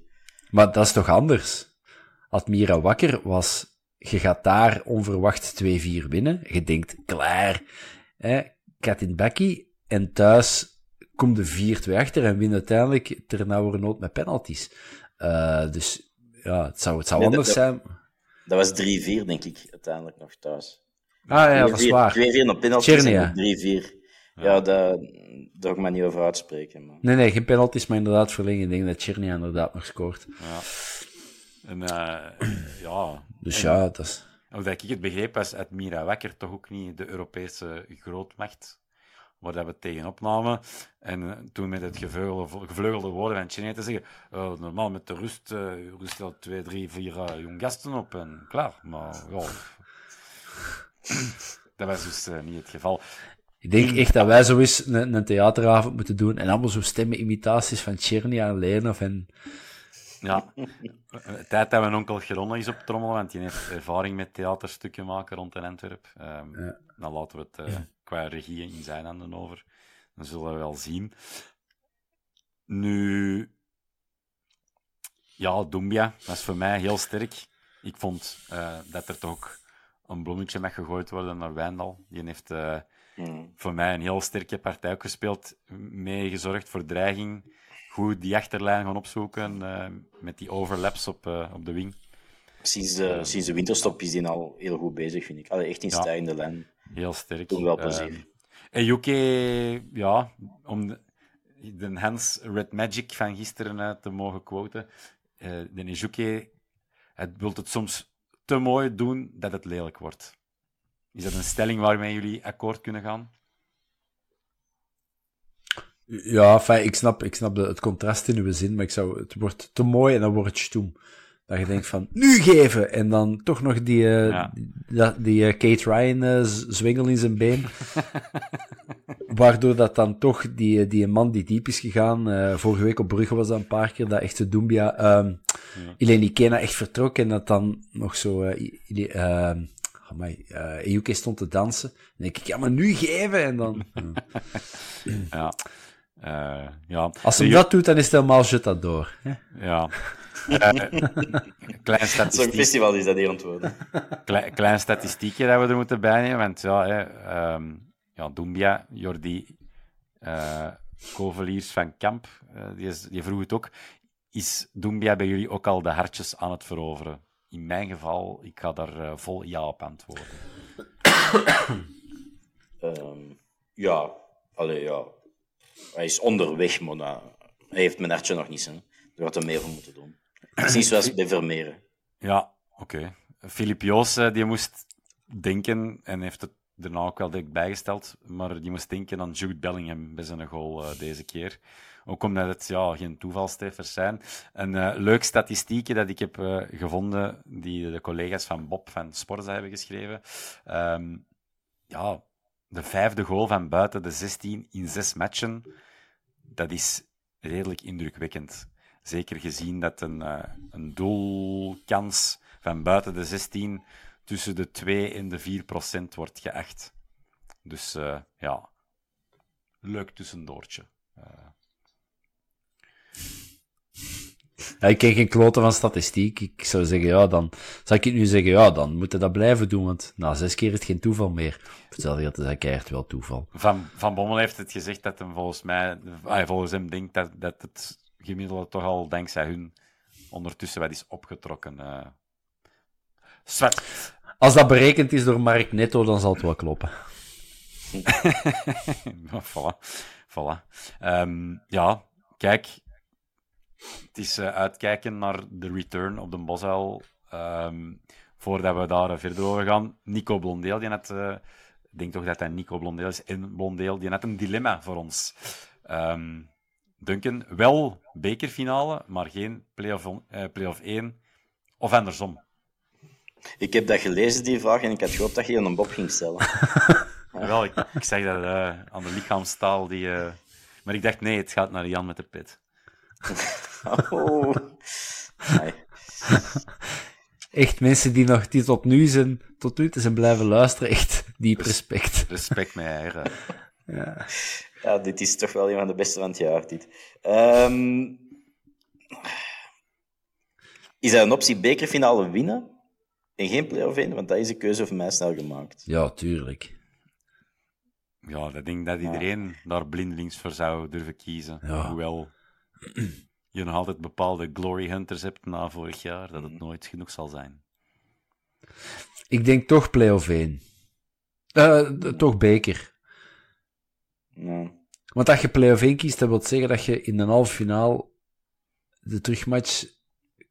Maar dat is toch anders? Admira Wakker was... Je gaat daar onverwacht 2-4 winnen. Je denkt, klaar. Hè, kat in het bakkie. En thuis komt de 4-2 achter en win uiteindelijk ter nauwernood met penalties. Eh, dus ja, het zou, het zou Nee, anders dat- zijn. Dat was 3-4, denk ik, uiteindelijk nog thuis. Ah ja, dat is 2-4 waar. 2-4 op penalties Chernia. en 3-4. Ja, daar daar ga ik me niet over uitspreken. Maar... Nee, nee, geen penalties, maar inderdaad verlengen. Ik denk dat Chernia inderdaad nog scoort. ja. En eh, ja... Dus en- ja, dat is... Of dat ik het begreep, was Admira Wakker toch ook niet de Europese grootmacht waar dat we tegenop namen. En eh, toen met het gevleugelde, gevleugelde woorden van China te zeggen, eh, normaal met de rust, eh rust al twee, drie, vier jong gasten op en klaar. Maar ja, dat was dus niet het geval. Ik denk echt dat wij zo eens een, een theateravond moeten doen en allemaal zo stemmenimitaties van Chernia en Lenov en... Ja, tijd dat we een onkel Geronne is op trommelen, want die heeft ervaring met theaterstukken maken rond in Antwerpen. Ehm, Ja. Dan laten we het eh, qua regie in zijn handen over. Dan zullen we wel zien. Nu, ja, Doumbia was voor mij heel sterk. Ik vond eh, dat er toch ook een bloemetje mag gegooid worden naar Wijndal. Die heeft eh, Hmm. voor mij een heel sterke partij ook gespeeld. Mee gezorgd voor dreiging. Goed die achterlijn gaan opzoeken. eh, met die overlaps op, eh, op de wing. Sinds, de, sinds de winterstop is die al heel goed bezig, vind ik. Allee, echt in Ja. stijgende lijn. Heel sterk. Doet wel plezier. Eh, en Yuki, ja, om de, de Hans Red Magic van gisteren eh, te mogen quoten. de Ijuki, het wil het soms te mooi doen dat het lelijk wordt. Is dat een stelling waarmee jullie akkoord kunnen gaan? Ja, fijn, ik snap, ik snap het contrast in uw zin, maar ik zou, het wordt te mooi en dan wordt het stoem. Dat je denkt van, nu geven! En dan toch nog die, eh, Ja. die, die eh, Kate Ryan eh, z- zwengel in zijn been. Waardoor dat dan toch die, die man die diep is gegaan, vorige week op Brugge was dat een paar keer, dat echte Doumbia, ehm Eleni Kena echt vertrok en dat dan nog zo, eh ehm, amai, eh, Ejuke stond te dansen. Dan denk ik, ja, maar nu geven! En dan... ja. Ja. Eh, ja. Als hij Ju- dat doet, dan is het helemaal jetador. hè? Ja. Eh, klein Zo'n statistiek. festival is dat hier antwoorden. Klein, klein statistiekje dat we er moeten bijnemen, want ja, hè, ehm, ja Doumbia, Jordi eh Koveliers van Kamp, eh, die, is, die vroeg het ook. Is Doumbia bij jullie ook al de hartjes aan het veroveren? In mijn geval, ik ga daar eh, vol ja op antwoorden. Ehm, ja, allee, ja. Hij is onderweg, maar nou, hij heeft mijn hartje nog niet. Hè. Daar gaat er meer voor moeten doen. Precies zoals bij Vermeeren. Ja, oké. Filip Joos, eh, die moest denken, en heeft het daarna ook wel direct bijgesteld, maar die moest denken aan Jude Bellingham bij zijn goal eh, deze keer. Ook omdat het geen toevalstreffers zijn. Een eh, leuk statistiekje dat ik heb eh, gevonden, die de collega's van Bob van Sporza hebben geschreven. Ehm, ja, de vijfde goal van buiten de 16 in zes matchen, dat is redelijk indrukwekkend. Zeker gezien dat een, eh, een doelkans van buiten de 16 tussen de 2 en de 4 procent wordt geacht. Dus ja, leuk tussendoortje. Eh, Ja, ik ken geen kloten van statistiek. Ik zou zeggen, ja, dan zou ik het nu zeggen, ja, dan moet je dat blijven doen, want na zes keer is het geen toeval meer. Je dat is eigenlijk keihard wel toeval. Van, van Bommel heeft het gezegd dat hem volgens mij, volgens hem denkt dat, dat het gemiddelde toch al dankzij hun ondertussen wat is opgetrokken. Zwart. Als dat berekend is door Mark Netto, dan zal het wel kloppen. Voilà. voilà. Ehm, ja, kijk. Het is eh, uitkijken naar de return op de Bosuil. Ehm, voordat we daar verder over gaan. Nico Blondeel, die net... eh, ik denk toch dat hij Nico Blondeel is. En Blondeel, die net een dilemma voor ons. Ehm Duncan, wel bekerfinale, maar geen play-off eh, play-off 1. Of andersom. Ik heb dat gelezen, die vraag, en ik had gehoopt dat je een Bob ging stellen. Wel, ik, ik zeg dat eh, aan de lichaamstaal. Die, Maar ik dacht, nee, het gaat naar Jan met de pit. Oh. Nee. Echt, mensen die nog die tot nu zijn, tot nu toe zijn blijven luisteren, echt diep respect. Respect mij. Ja. Ja, dit is toch wel een van de beste van het jaar, dit. Ehm, is er een optie bekerfinale winnen en geen play-off in? Want dat is een keuze voor mij snel gemaakt. ja, tuurlijk. Ja, ik denk dat iedereen daar blindelings voor zou durven kiezen. Ja. Hoewel je nog altijd bepaalde glory hunters hebt na vorig jaar, dat het nooit genoeg zal zijn. Ik denk toch play-off 1. Eh, toch beker. Ja. Want als je play-off 1 kiest, dat wil zeggen dat je in de halve finale de terugmatch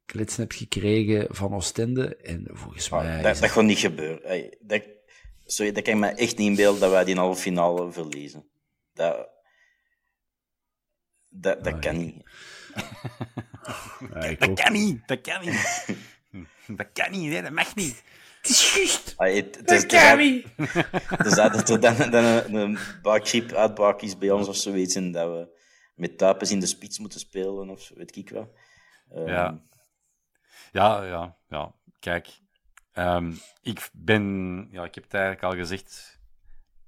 kletsen hebt gekregen van Oostende. En volgens mij... Ah, dat, is dat gaat niet gebeuren. Dat, sorry, dat kan ik me echt niet inbeelden dat wij die halve finale verliezen. Dat, dat, dat kan niet. Ja, ik Dat ook. kan niet, dat kan niet. Dat kan niet, hè, dat mag niet. Het is juist. Het is, kan niet. Dus dat er dan, dan een, een buikgriep uitbraak is bij ons of zoiets en dat we met tuipens in de spits moeten spelen of zo, weet ik wat. Ehm, Ja. Ja, ja, ja. Kijk, ehm, ik ben, ja, ik heb het eigenlijk al gezegd,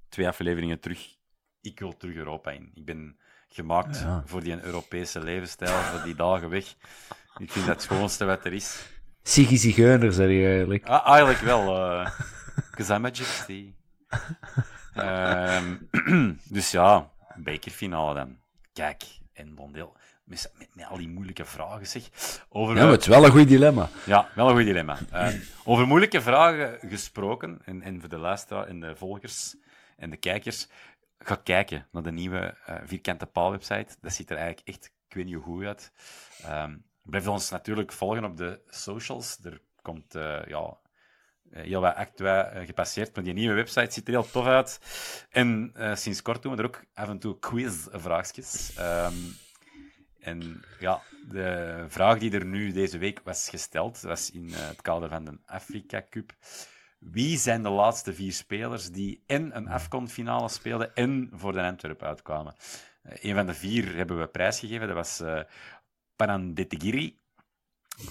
twee afleveringen terug. Ik wil terug Europa in. Ik ben gemaakt Ja. voor die Europese levensstijl, voor die dagen weg. Ik vind dat het schoonste wat er is. Siggy Zigeuner, zeg je eigenlijk. Ah, eigenlijk wel. eh Because I'm a gypsy. Ehm, dus ja, bekerfinale dan. Kijk, en Bondeel. Met, met, met al die moeilijke vragen, zeg. Over, Ja, het is wel een goed dilemma. ja, wel een goed dilemma. Eh, over moeilijke vragen gesproken, en, en voor de luisteraar en de volgers en de kijkers, ga kijken naar de nieuwe eh, Vierkante Paal website. Dat ziet er eigenlijk echt, ik weet niet hoe goed uit. Ehm blijf ons natuurlijk volgen op de socials. Er komt eh, ja, eh, heel wat actua gepasseerd, maar die nieuwe website ziet er heel tof uit. En sinds kort doen we er ook af en toe quiz-vraagjes. Ehm, en ja, de vraag die er nu deze week was gesteld, was in het kader van de Afrika Cup. Wie zijn de laatste vier spelers die en een AFCON-finale speelden en voor de Antwerpen uitkwamen? Eh, een van de vier hebben we prijsgegeven, dat was Panandetigiri.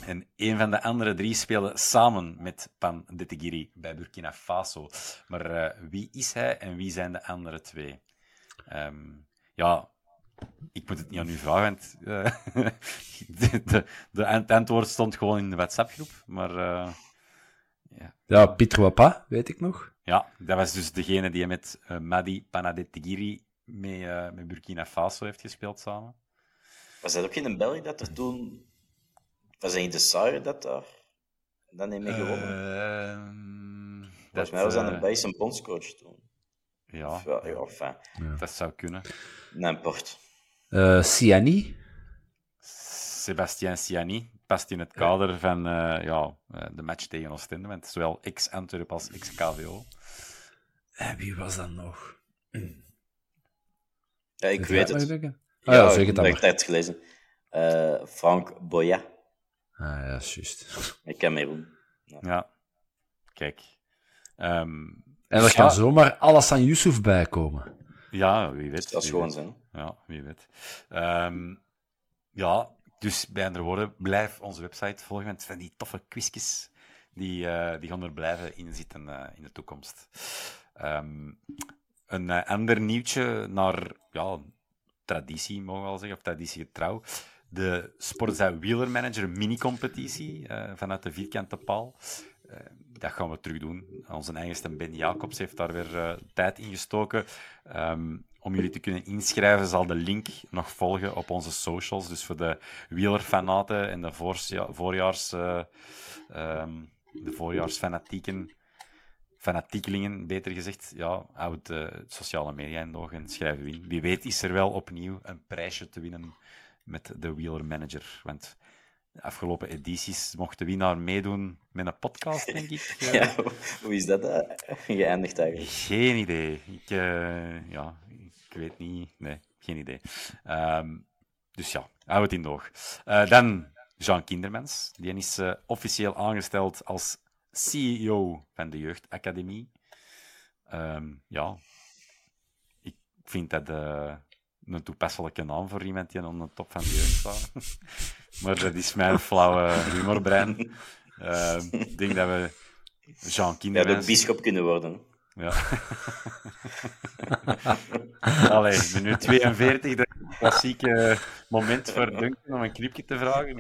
En een van de andere drie speelde samen met Pan Detegiri bij Burkina Faso. Maar eh, wie is hij en wie zijn de andere twee? Ehm, ja, ik moet het niet aan u vragen, want de, het antwoord stond gewoon in de WhatsApp-groep. Maar Ja, Pieter Wapa, weet ik nog. ja, dat was dus degene die met eh, Madi Panadetigiri mee, eh, met Burkina Faso heeft gespeeld samen. Was dat ook in België dat er toen... Was dat in de Sarre dat daar... Dan niet mee gewonnen? Ehm, Volgens mij was dat eh, een Belgische bondscoach toen. Ja, Of Ja, ja, enfin, dat zou kunnen. n'importe. Eh Siani. Sebastien Siani past in het kader van eh, ja, eh, de match tegen Oostende, want zowel ex-Antwerp als ex-KVO. En wie was dat nog? Ja, ik weet het. Ah, ja, zeg het ik heb het gelezen. Eh, Frank Boya, Ah, ja, juist. in Cameroen. Ja, kijk. Ehm, En er kan ja, zomaar Alassane Youssouf bij komen. Ja, wie weet. Dat is gewoon zo. Ja, wie weet. Ehm, ja, dus bij andere woorden, blijf onze website volgen, want van die toffe quizjes, die, eh, die gaan er blijven in zitten eh, in de toekomst. Ehm, een eh, ander nieuwtje naar ja, traditie, mogen we wel zeggen, of traditiegetrouw. De Sportza Wheeler Manager mini-competitie vanuit de vierkante paal. Dat gaan we terug doen. Onze eigenste Ben Jacobs heeft daar weer tijd in gestoken. Ehm, om jullie te kunnen inschrijven zal de link nog volgen op onze socials. Dus voor de wielerfanaten en de voorja- voorjaars, eh, ehm, de voorjaarsfanatieken, fanatiekelingen, beter gezegd, ja, houd de sociale media in de ogen en schrijf in. Wie weet is er wel opnieuw een prijsje te winnen met de Wheeler Manager. Want de afgelopen edities mocht de winnaar meedoen met een podcast, denk ik. Ja, hoe is dat geëindigd eigenlijk? geen idee. Ik, eh, ja, ik weet niet. Nee, geen idee. Ehm, dus ja, hou het in de oog. Eh, dan Jean Kindermans. Die is eh, officieel aangesteld als CEO van de Jeugdacademie. Ehm, ja, ik vind dat eh, een toepasselijke naam voor iemand die aan de top van de jeugd staat. maar dat is mijn flauwe humorbrein. Uh, ik denk dat we Jean Ja, Kindermens... de bischop kunnen worden. Ja. Allee, minuut 42, dat klassieke moment voor Duncan om een knipje te vragen.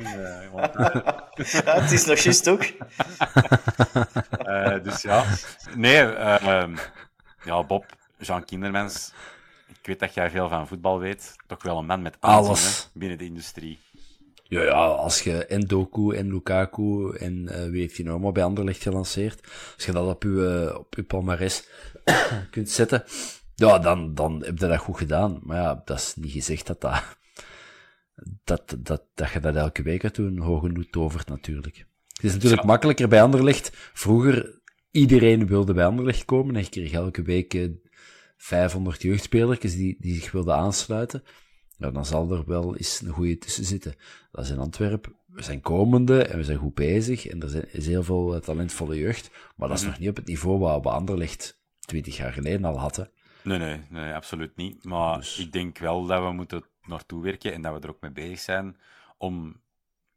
Want, eh, Ja, het is nog juist ook. eh, dus ja. Nee, eh, ehm, ja, Bob, Jean Kindermens. Ik weet dat jij veel van voetbal weet. Toch wel een man met aanzien, Alles. hè, binnen de industrie. Ja, ja, als je en Doku en Lukaku en eh, wie heeft die nou bij Anderlecht gelanceerd, als je dat op je, eh, op je palmares kunt zetten, ja, dan, dan heb je dat goed gedaan. Maar ja, dat is niet gezegd dat dat, dat, dat, dat je dat elke week gaat doen. Hoge tovert natuurlijk. Het is natuurlijk Ja. makkelijker bij Anderlecht. Vroeger, iedereen wilde bij Anderlecht komen en je kreeg elke week eh, 500 jeugdspelers die, die zich wilden aansluiten. Ja, dan zal er wel eens een goede tussen zitten. Dat is in Antwerpen. We zijn komende en we zijn goed bezig. En er zijn, is heel veel eh, talentvolle jeugd. Maar dat is nog niet op het niveau waar we Anderlecht 20 jaar geleden al hadden. Nee, nee, nee, absoluut niet. Maar Dus- ik denk wel dat we moeten naartoe werken en dat we er ook mee bezig zijn om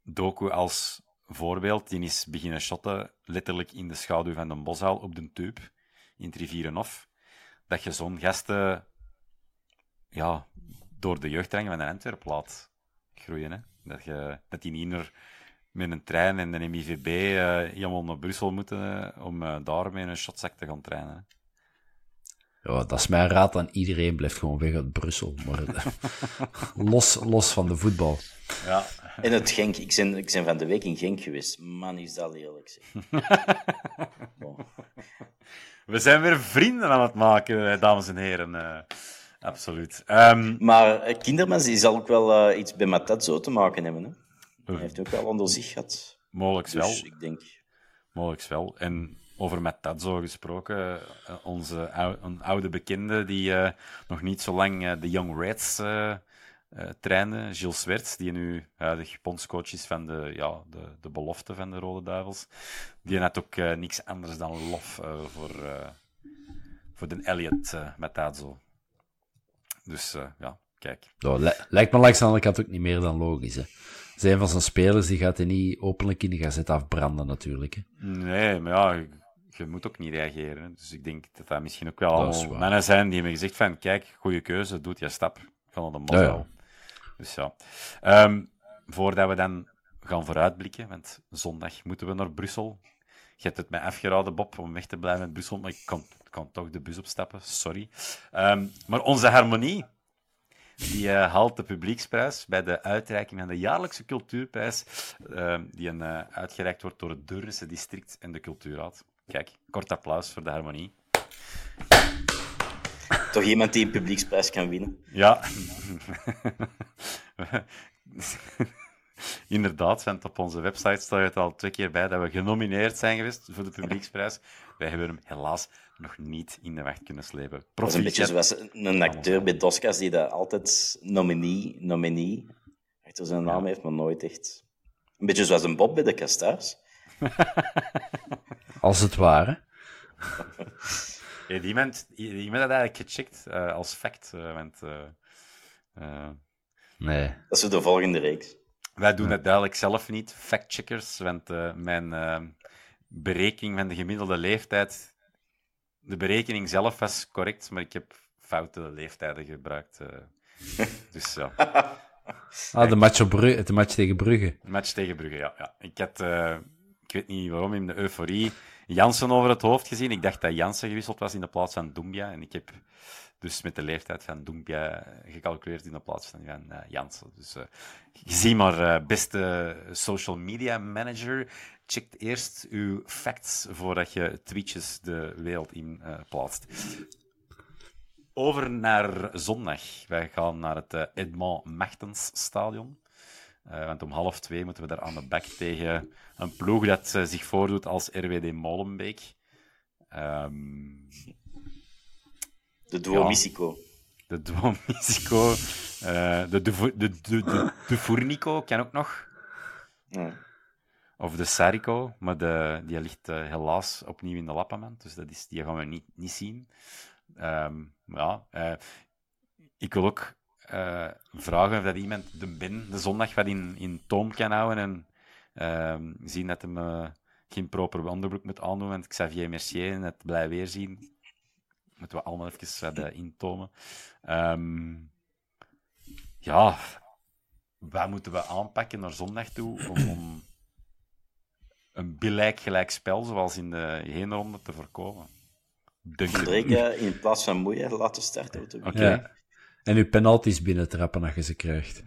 Doku als voorbeeld, die is beginnen shotten letterlijk in de schaduw van de boshaal op de tube in het Rivierenhof. Dat je zo'n gasten ja, door de jeugdterrein van de Antwerp laat groeien. Hè? Dat, je, dat die niet naar, met een trein en een MIVB eh helemaal naar Brussel moeten eh, om eh, daar met een shotzak te gaan trainen. Hè? Ja, dat is mijn raad aan iedereen. Blijft gewoon weg uit Brussel. Maar eh, los, los van de voetbal. Ja, En het Genk. Ik ben, ik ben van de week in Genk geweest. Man, is dat lelijk. We zijn weer vrienden aan het maken, eh, dames en heren. Absoluut. Ehm, Maar eh, Kindermans die zal ook wel eh, iets bij Matatzo te maken hebben. Hè? Hij heeft ook wel onder zich gehad. mogelijk wel. Dus ik denk... Mogelijk wel. En over met dat zo gesproken, eh, onze ou- een oude bekende die nog niet zo lang de Young Reds eh, trainde, Gilles Swerts, die nu huidig bondscoach is van de, ja, de, de belofte van de Rode Duivels. Die had ook niks anders dan lof voor, voor de Elliot eh met dat zo. Dus eh, ja, kijk. Ja, li- lijkt me langs de andere kant ook niet meer dan logisch. Hè. Zijn van zijn spelers die gaat hij niet openlijk in de gazet afbranden, natuurlijk. Hè. Nee, maar ja, je, je moet ook niet reageren. hè. Dus ik denk dat dat misschien ook wel allemaal mannen zijn die hebben gezegd van, kijk, goede keuze, doet je stap. Van de Ja, ja. mosel. Dus ja. Ehm, voordat we dan gaan vooruitblikken, want zondag moeten we naar Brussel. Je hebt het mij afgeraden, Bob, om weg te blijven met Brussel, maar ik kan, ik kan toch de bus opstappen, sorry. Ehm, maar onze harmonie, die eh, haalt de publieksprijs bij de uitreiking van de jaarlijkse cultuurprijs, ehm, die een, eh, uitgereikt wordt door het Deurnse district en de cultuurraad. Kijk, kort applaus voor de harmonie. Toch iemand die een publieksprijs kan winnen. Ja. Inderdaad, want op onze website staat het al twee keer bij dat we genomineerd zijn geweest voor de publieksprijs. Wij hebben hem helaas nog niet in de wacht kunnen slepen. Dat is een beetje Proficiat. zoals een acteur bij Doskas die dat altijd nominee, nominee achter zijn naam heeft, maar nooit echt. Een beetje zoals een Bob bij de Kastaars. Als het ware. Ja, die iemand, die iemand had eigenlijk gecheckt eh, als fact. eh, want eh, eh, Nee. Dat is de volgende reeks. wij doen het duidelijk zelf niet, factcheckers. Want mijn berekening van de gemiddelde leeftijd. De berekening zelf was correct, maar ik heb foute leeftijden gebruikt. eh. dus ja. Ah, de match, op Brugge, de match tegen Brugge. Match tegen Brugge, ja. ja. Ik had, eh, ik weet niet waarom, in de euforie Jansen over het hoofd gezien. Ik dacht dat Jansen gewisseld was in de plaats van Doumbia. En ik heb dus met de leeftijd van Doumbia gecalculeerd in de plaats van, eh, Jansen. Dus eh zie maar, eh, beste social media manager, check eerst uw facts voordat je tweetjes de wereld in eh, plaatst. Over naar zondag. Wij gaan naar het eh, Edmond Machtens Stadion. Eh, want om half twee moeten we daar aan de bak tegen een ploeg dat zich voordoet als RWD Molenbeek. Ehm, De Duo Ja. De Duomissico, eh de de, de, de, de, Furnico kan ook nog. Ja. Of de Sarico, maar de, die ligt eh, helaas opnieuw in de Lappenman, dus dat is, die gaan we niet, niet zien. Ehm, ja, eh, ik wil ook eh, vragen of dat iemand de de zondag wat in, in toom kan houden en ehm, zien dat hem geen proper onderbroek moet aandoen, want Xavier Mercier net blij weer zien. Moeten we allemaal even wat uh, intomen. Ehm, ja, wat moeten we aanpakken naar zondag toe om, om een gelijk spel, zoals in de heenronde, te voorkomen? Drake in plaats van Moeier laten starten. Oké. Ja. En uw penalties binnentrappen als je ze krijgt.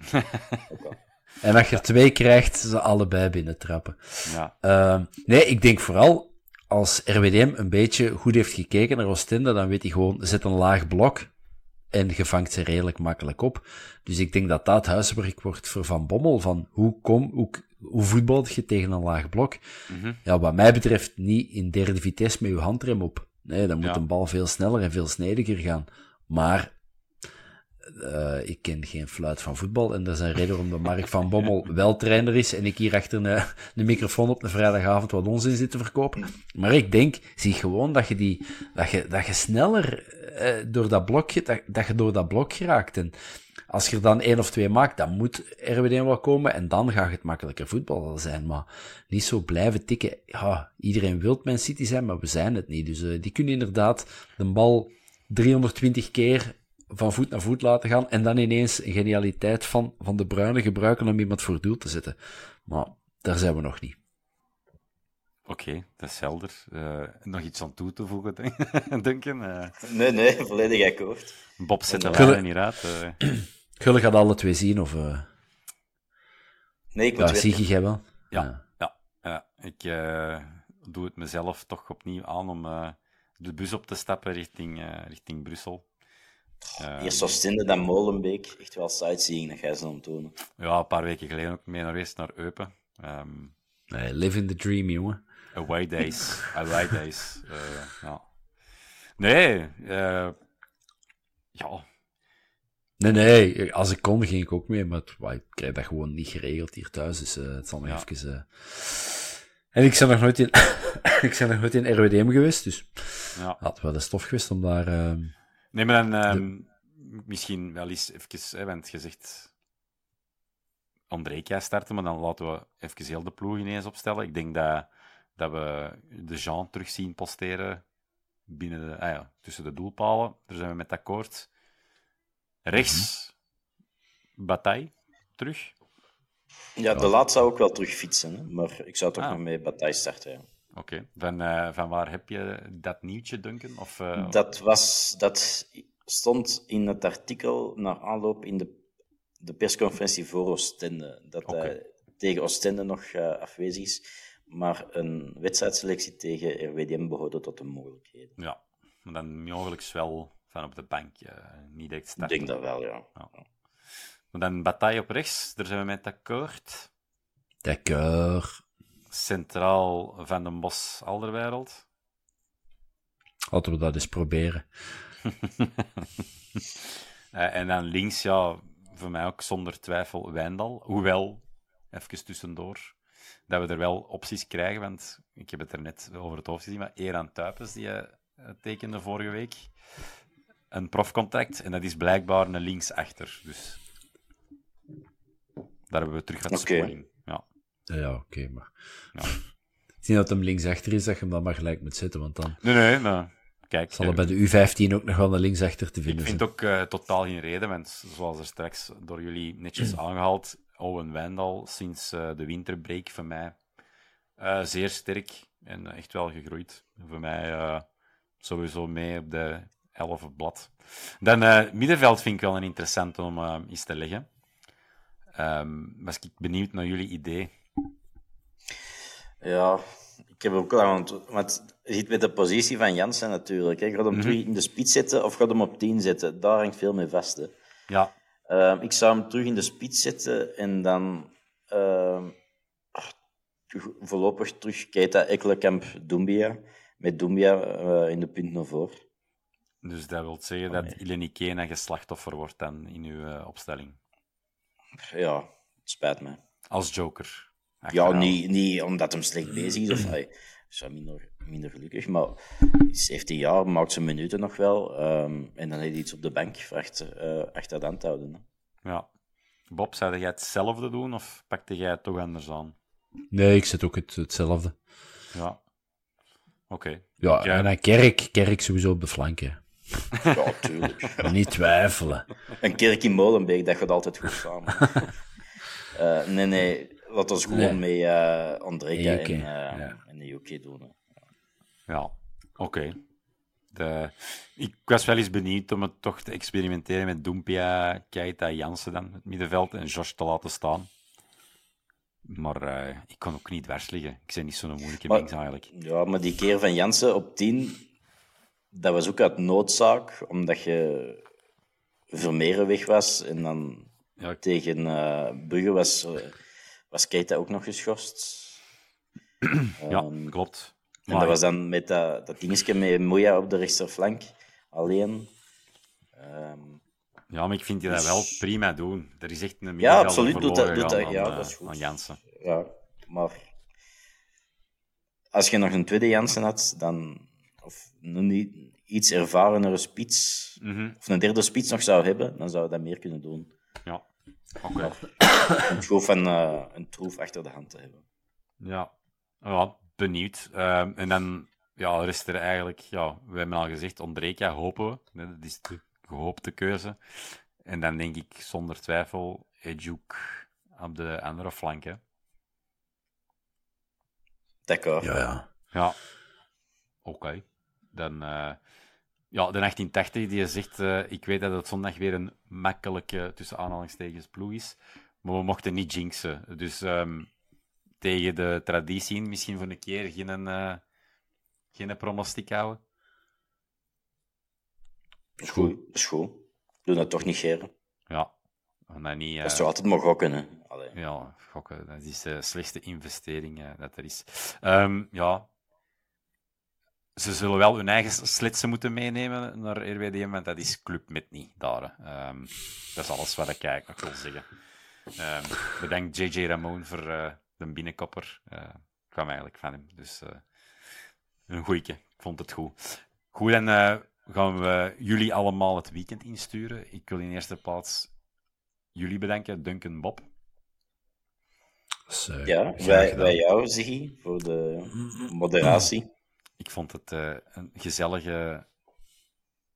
en als je er twee krijgt, ze allebei binnentrappen. Ja. Uh, nee, ik denk vooral als RWDM een beetje goed heeft gekeken naar Oostende, dan weet hij gewoon, zet een laag blok en je vangt ze redelijk makkelijk op. Dus ik denk dat dat huiswerk wordt voor Van Bommel, van hoe, kom, hoe, hoe voetbal je tegen een laag blok? Mm -hmm. Ja, wat mij betreft niet in derde vitesse met je handrem op. Nee, dan moet Ja. een bal veel sneller en veel snediger gaan. Maar uh, ik ken geen fluit van voetbal. En dat is een reden waarom de Mark van Bommel wel trainer is. En ik hier achter een, een microfoon op een vrijdagavond wat onzin zit te verkopen. Maar ik denk, zie gewoon dat je, die, dat je, dat je sneller uh, door dat blokje, dat, dat je door dat blok geraakt. En als je er dan één of twee maakt, dan moet RWD wel komen. En dan gaat het makkelijker voetbal zijn. Maar niet zo blijven tikken. Iedereen wil Man City zijn, maar we zijn het niet. Dus uh, die kunnen inderdaad de bal 320 keer van voet naar voet laten gaan en dan ineens een genialiteit van, van de Bruine gebruiken om iemand voor doel te zetten. Maar daar zijn we nog niet. Oké, okay, dat is helder. Uh, nog iets aan toe te voegen, denken? Uh, nee, nee, volledig akkoord. Bob zet de lijnen niet uit. Uh. Gullig gaat alle twee zien, of... Nee, ik moet ja, zie je jij wel? Ja, ja. ja, ik doe het mezelf toch opnieuw aan om de bus op te stappen richting, richting Brussel. Uh, Eerst Oostende, dan Molenbeek. Echt wel sightseeing, dat ga je zo tonen. Ja, een paar weken geleden ook mee naar geweest naar Eupen. Um, nee, living the dream, jongen. Away days. away days. Uh, ja. Nee, uh, ja. Nee, nee, als ik kon ging ik ook mee, maar het, ik krijg dat gewoon niet geregeld hier thuis, dus uh, het zal nog ja. even... En ik ben nog nooit in, ik ben nog nooit in RWDM geweest, dus ja. had wel de stof geweest om daar... uh, Nee, maar dan um, de... misschien wel eens even, hè, want je zegt André starten, maar dan laten we even heel de ploeg ineens opstellen. Ik denk dat, dat we de Jean terug zien posteren binnen de, ah ja, tussen de doelpalen. Daar zijn we met akkoord. Rechts, mm-hmm. Bataille terug. Ja, de laat zou ook wel terug fietsen, hè? maar ik zou toch ah. nog met Bataille starten. Ja. Oké, okay. van, uh, van waar heb je dat nieuwtje, Duncan? Of, uh... dat, was, dat stond in het artikel naar aanloop in de, de persconferentie voor Oostende. Dat okay. hij tegen Oostende nog uh, afwezig is, maar een wedstrijdselectie tegen RWDM behoorde tot de mogelijkheden. Ja, maar dan mogelijk wel van op de bank, niet echt starten. Ik denk dat wel, ja. ja. Maar dan Bataille op rechts, daar zijn we met akkoord. D'accord centraal van den Bos Alderwereld. Laten we dat eens proberen. uh, en dan links, ja, voor mij ook zonder twijfel Wijndal. Hoewel, even tussendoor, dat we er wel opties krijgen, want ik heb het er net over het hoofd gezien, maar Eran Tuipes, die uh, tekende vorige week, een profcontract, en dat is blijkbaar een linksachter. Dus daar hebben we terug wat okay. scoring. Ja. Ja, oké, okay, maar... Ja. Ik zie dat hem linksachter is, dat je hem dan maar gelijk moet zetten, want dan... Nee, nee, maar... Kijk... Zal er bij de U15 ook nog wel een linksachter te vinden Ik vind zijn. ook uh, totaal geen reden, want zoals er straks door jullie netjes aangehaald, Owen Wijndal sinds uh, de winterbreak voor mij uh, zeer sterk en echt wel gegroeid. Voor mij sowieso mee op de 11 blad. Dan middenveld vind ik wel een interessante om eens te leggen. Um, was ik benieuwd naar jullie idee. Ja, ik heb ook al want je ziet met de positie van Jansen natuurlijk. Hè. Gaat hem mm -hmm. terug in de spits zetten of gaat hem op 10 zetten? Daar hangt veel mee vast. Hè. Ja. Uh, ik zou hem terug in de spits zetten en dan uh, voorlopig terug Keita, Ekkelenkamp, Doumbia. Met Doumbia uh, in de punt naar voren. Dus dat wil zeggen dat Ilenikena geslachtoffer wordt dan in uw uh, opstelling? Ja, het spijt me. Als joker? Ja, niet, niet omdat hem slecht bezig is. Of, is minder, minder gelukkig. Maar is 17 jaar, maakt zijn minuten nog wel. Um, en dan heeft hij iets op de bank achter, uh, achter de hand te houden. Hè. Ja. Bob, zou jij hetzelfde doen of pakte jij het toch anders aan? Nee, ik zit ook het, hetzelfde. Ja. Oké. Ja, eh, en dan Kerk, Kerk sowieso op de flanken. Ja, tuurlijk. Niet twijfelen. Een kerk in Molenbeek, dat gaat altijd goed samen. Eh, nee, nee. Laat ons gewoon Nee. met eh Ejuke, en, eh ja. en de UK doen. hè. Ja, oké. De- Ik was wel eens benieuwd om het toch te experimenteren met Dumpia, Keita, Jansen dan, het middenveld, en Josh te laten staan. Maar eh, ik kon ook niet dwars liggen. Ik ben niet zo'n moeilijke Maar- mens eigenlijk. Ja, maar die keer van Jansen op 10, dat was ook uit noodzaak, omdat je Vermeeren weg was en dan Ja, tegen eh Brugge was, eh, was Keita ook nog geschorst. ja Ehm, klopt. En Maar dat was dan met dat, dat dingetje met Moya op de rechterflank alleen. Ehm, Ja, maar ik vind je dat wel prima doen. Er is echt een Ja, absoluut, doet dat- doet dat- ja, aan, dat is eh, goed. Jansen. ja, maar als je nog een tweede Jansen had, dan, of een iets ervarenere spits, Mhm. of een derde spits nog zou hebben, dan zou je dat meer kunnen doen. Ja, oké. Om het gewoon van eh, een troef achter de hand te hebben. Ja, ja benieuwd. Ehm, en dan ja, rest er eigenlijk, ja, we hebben al gezegd, Ondreka hopen we. Nee, Dat is de gehoopte keuze. En dan denk ik zonder twijfel Ejuk op de andere flank. Hè. D'accord. Ja, ja. Ja, oké. Dan, eh, ja, de 1880 die je zegt, eh, ik weet dat het zondag weer een makkelijke, tussen aanhalingstekens, ploeg is. Maar we mochten niet jinxen. Dus ehm, tegen de traditie in, misschien voor een keer geen, eh geen pronostiek houden. is goed. is goed. Doe dat toch niet, Geren. Ja, dan niet... Dat is eh, toch altijd maar gokken, hè. Allee. Ja, gokken, dat is de slechtste investering dat er is. Ehm, ja. Ze zullen wel hun eigen slitsen moeten meenemen naar RWDM, want dat is Club met niet daar. Ehm, dat is alles wat ik eigenlijk nog wil zeggen. Ehm, bedankt JJ Ramon voor eh, de binnenkopper. Eh, ik kwam eigenlijk van hem. Dus eh, een goeieke. Ik vond het goed. Goed, dan eh, gaan we jullie allemaal het weekend insturen. Ik wil in eerste plaats jullie bedanken, Duncan Bob. Eh, Ja, wij jou, Ziggy, voor de moderatie. Ik vond het eh, een gezellige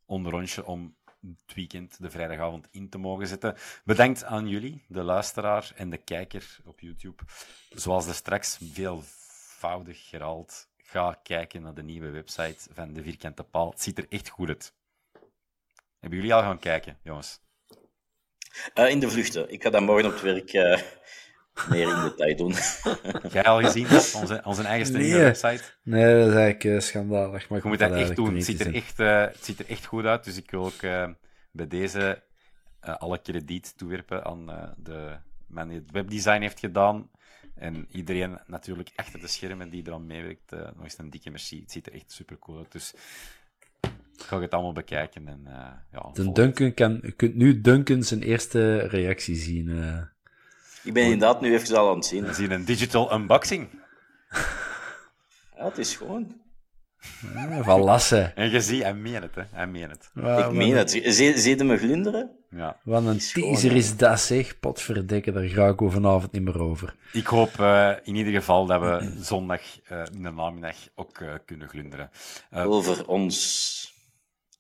onderrondje om het weekend, de vrijdagavond, in te mogen zetten. Bedankt aan jullie, de luisteraar en de kijker op YouTube. Zoals er straks veelvoudig herhaald, ga kijken naar de nieuwe website van de Vierkante Paal. Het ziet er echt goed uit. Hebben jullie al gaan kijken, jongens? Eh, in de vluchten. Ik ga dat morgen op het werk eh, meer in detail doen. Jij al gezien, onze, onze eigen streaming Nee. website? Nee, dat is eigenlijk eh, schandalig. Maar ik Je moet dat echt doen. Het ziet, er echt, eh, het ziet er echt goed uit. Dus ik wil ook eh, bij deze eh, alle krediet toewerpen aan eh, de man die het webdesign heeft gedaan. En iedereen natuurlijk achter de schermen die eraan meewerkt. eh, nog eens een dikke merci. Het ziet er echt super cool uit. Dus ik ga het allemaal bekijken. En, eh, ja, De volg- Duncan kan, je kunt nu Duncan zijn eerste reactie zien. Eh. Ik ben inderdaad nu even al aan het zien. We zien een digital unboxing. Ja, het is gewoon... Van Lasse. En je ziet, hij meen het, hè. Hij meen het. Ik meen het. Zie zie je me glunderen? Ja. Wat een is teaser is dat, zeg. Potverdikke, daar ga ik over vanavond niet meer over. Ik hoop eh, in ieder geval dat we zondag eh, in de namiddag ook eh, kunnen glunderen. Eh, Over ons...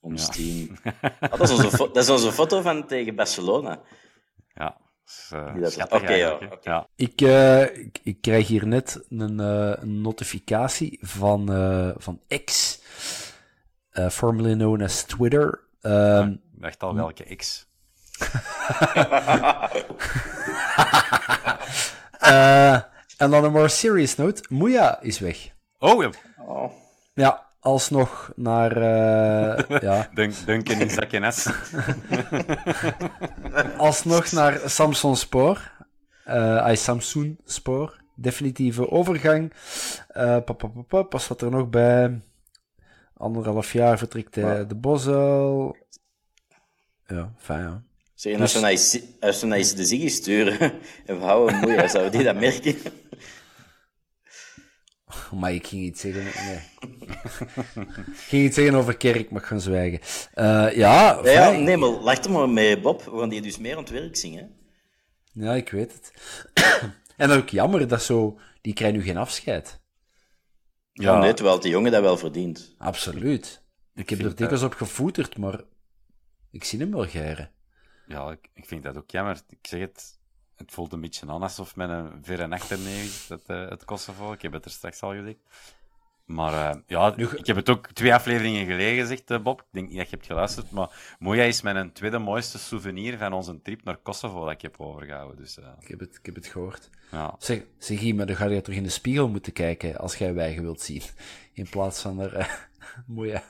Ons Ja. team. Ah, dat, is onze dat is onze foto van tegen Barcelona. Ja, eh, oké, ja. Ik, eh, ik, ik krijg hier net een, eh, een notificatie van, eh, van X, eh, formerly known as Twitter. Ehm, Ik dacht al welke X. eh, en dan een more serious note. Moeja is weg. Oh, ja. Oh. Ja, alsnog naar... eh, ja, Dunk, Duncan in zak en S. alsnog naar Samsung Spoor. Eh ay, Samsung Spoor. Definitieve overgang. Eh pa, pa, pa, pa, pas wat er nog bij. Anderhalf jaar vertrekt hij de Bosel. Ja, fijn ja. Zeg, als we naar als we naar de Ziggy sturen en we houden moeite, zouden die dat merken? Maar ik ging iets zeggen. Nee. ik ging iets zeggen over kerk, mag gaan zwijgen. Eh, ja, Ja, ja, fijn. nee, maar lach er maar mee, Bob. We gaan die dus meer aan het werk zien, hè? Ja, ik weet het. en ook jammer dat zo. Die krijgen nu geen afscheid. Ja. nee, terwijl die jongen dat wel verdient. Absoluut. Ik, heb er dikwijls op gevoeterd, maar ik zie hem wel geren. Ja, ik, ik vind dat ook jammer. Ik zeg het, het voelt een beetje aan alsof men een verre achterneef is, het, eh, het Kosovo. Ik heb het er straks al gezegd. Maar eh, ja, ik heb het ook twee afleveringen geleden gezegd, eh, Bob. Ik denk niet dat je hebt geluisterd, maar Moja is mijn tweede mooiste souvenir van onze trip naar Kosovo dat ik heb overgehouden. Dus Ik heb het, ik heb het gehoord. ja. Zeg, zeg hier, maar dan ga je toch in de spiegel moeten kijken als jij wijgen wilt zien. In plaats van er. moeie.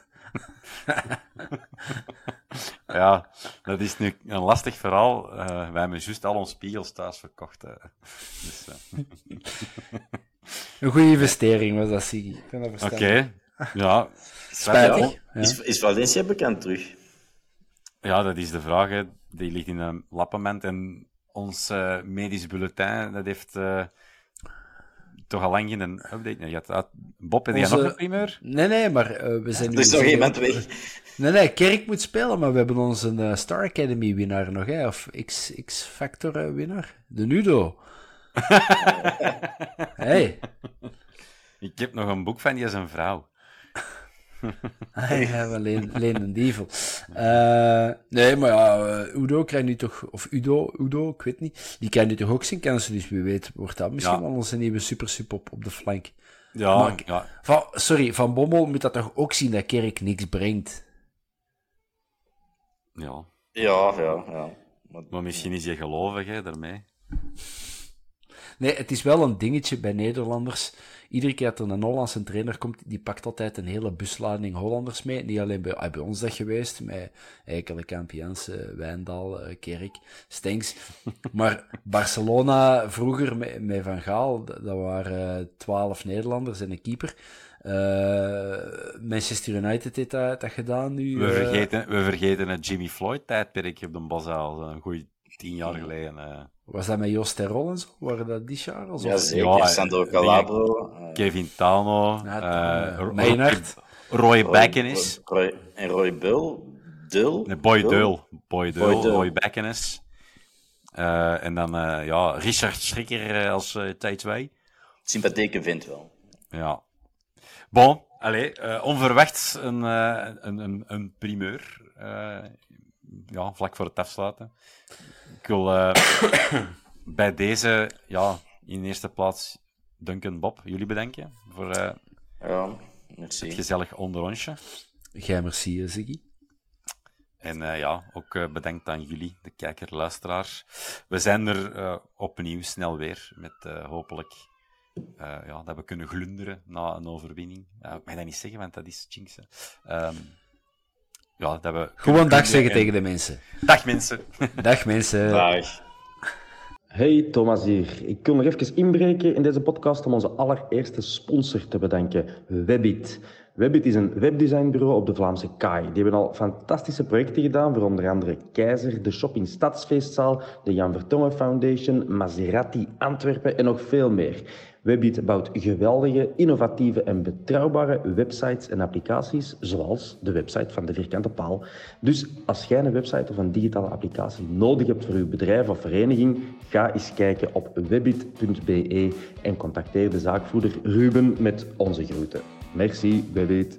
ja, dat is nu een lastig verhaal. Eh, wij hebben juist al onze spiegels thuis verkocht. eh. Dus, eh, Een goede investering was dat, dat Oké, verstaan. ja. Spijtig. Ja. Is, is Valencia bekend terug? Ja, dat is de vraag. hè. Die ligt in een lappement. En ons eh, medisch bulletin, dat heeft eh, toch al lang geen update meer gehad. Ah, Bob, heb jij Onze- nog een primeur? Nee, nee, maar eh, we zijn nu... Er is nog iemand weg. Nee, nee, Kerk moet spelen, maar we hebben onze eh, Star Academy winnaar nog, hè? Of X, X-Factor eh, winnaar. De Nudo. hey. Ik heb nog een boek van die is een vrouw. Ah, ja, wel Leen, Leen en Dievel. Eh, nee, maar ja, eh, Udo krijgt nu toch, of Udo, Udo, ik weet niet, die krijgt nu toch ook zijn kansen, dus wie weet wordt dat misschien Ja. wel onze nieuwe supersup op, op de flank. Ja, Maar ik- ja. Van, sorry, Van Bommel moet dat toch ook zien dat Kerk niks brengt? ja. Ja, ja, ja. Maar, Maar misschien is je gelovig, hè, daarmee. Nee, het is wel een dingetje bij Nederlanders. Iedere keer dat er een Hollandse trainer komt, die pakt altijd een hele buslading Hollanders mee. Niet alleen bij, ah, bij ons dat geweest, met Eikelenkamp, Jansen, Wijndal, eh, Kerk, Stenks. Maar Barcelona vroeger met, met Van Gaal, dat waren eh, twaalf Nederlanders en een keeper. Eh, Manchester United heeft dat, dat gedaan nu. We vergeten, we vergeten het Jimmy Floyd-tijdperk op de Boszaal, een goeie tien jaar geleden. Was dat met Jos Terrol en zo? Waren dat die Charles? ja, Of- zeker. Ja, Sandro Calabro. eh, Kevin Tano, Ja, eh. Roy Roy-. Roy- en Roy Bull. Dul. Nee, Boy Dul? Deul. Boy Deul, Boy Deul. Roy Bakkenis. Eh, en dan eh, ja, Richard Schrikker eh, als uh, T2. Sympathieke vindt wel. Ja. Bon, allez, eh, onverwachts een, eh, een, een, een primeur. Eh, ja, vlak voor het afsluiten. Ik wil eh, bij deze, ja, in eerste plaats Duncan Bob, jullie bedenken voor eh, Ja, het gezellig onderrondje. Jij merci, eh, Ziggy. En eh, ja, ook eh, bedankt aan jullie, de kijker-luisteraars. We zijn er eh, opnieuw snel weer met eh, hopelijk eh, ja, dat we kunnen glunderen na een overwinning. Ja, ik mag dat niet zeggen, want dat is jinxen. Ehm ja, dat we Gewoon dag zeggen en- tegen de mensen. Dag mensen. Dag mensen. Dag. Hey, Thomas hier. Ik wil nog even inbreken in deze podcast om onze allereerste sponsor te bedanken, Webbit. Webbit is een webdesignbureau op de Vlaamse Kaai. Die hebben al fantastische projecten gedaan voor onder andere Keizer, de Shop in Stadsfeestzaal, de Jan Vertongen Foundation, Maserati Antwerpen en nog veel meer. Webbit bouwt geweldige, innovatieve en betrouwbare websites en applicaties, zoals de website van de Vierkante Paal. Dus als jij een website of een digitale applicatie nodig hebt voor uw bedrijf of vereniging, ga eens kijken op webbit.be en contacteer de zaakvoerder Ruben met onze groeten. Merci, Webbit.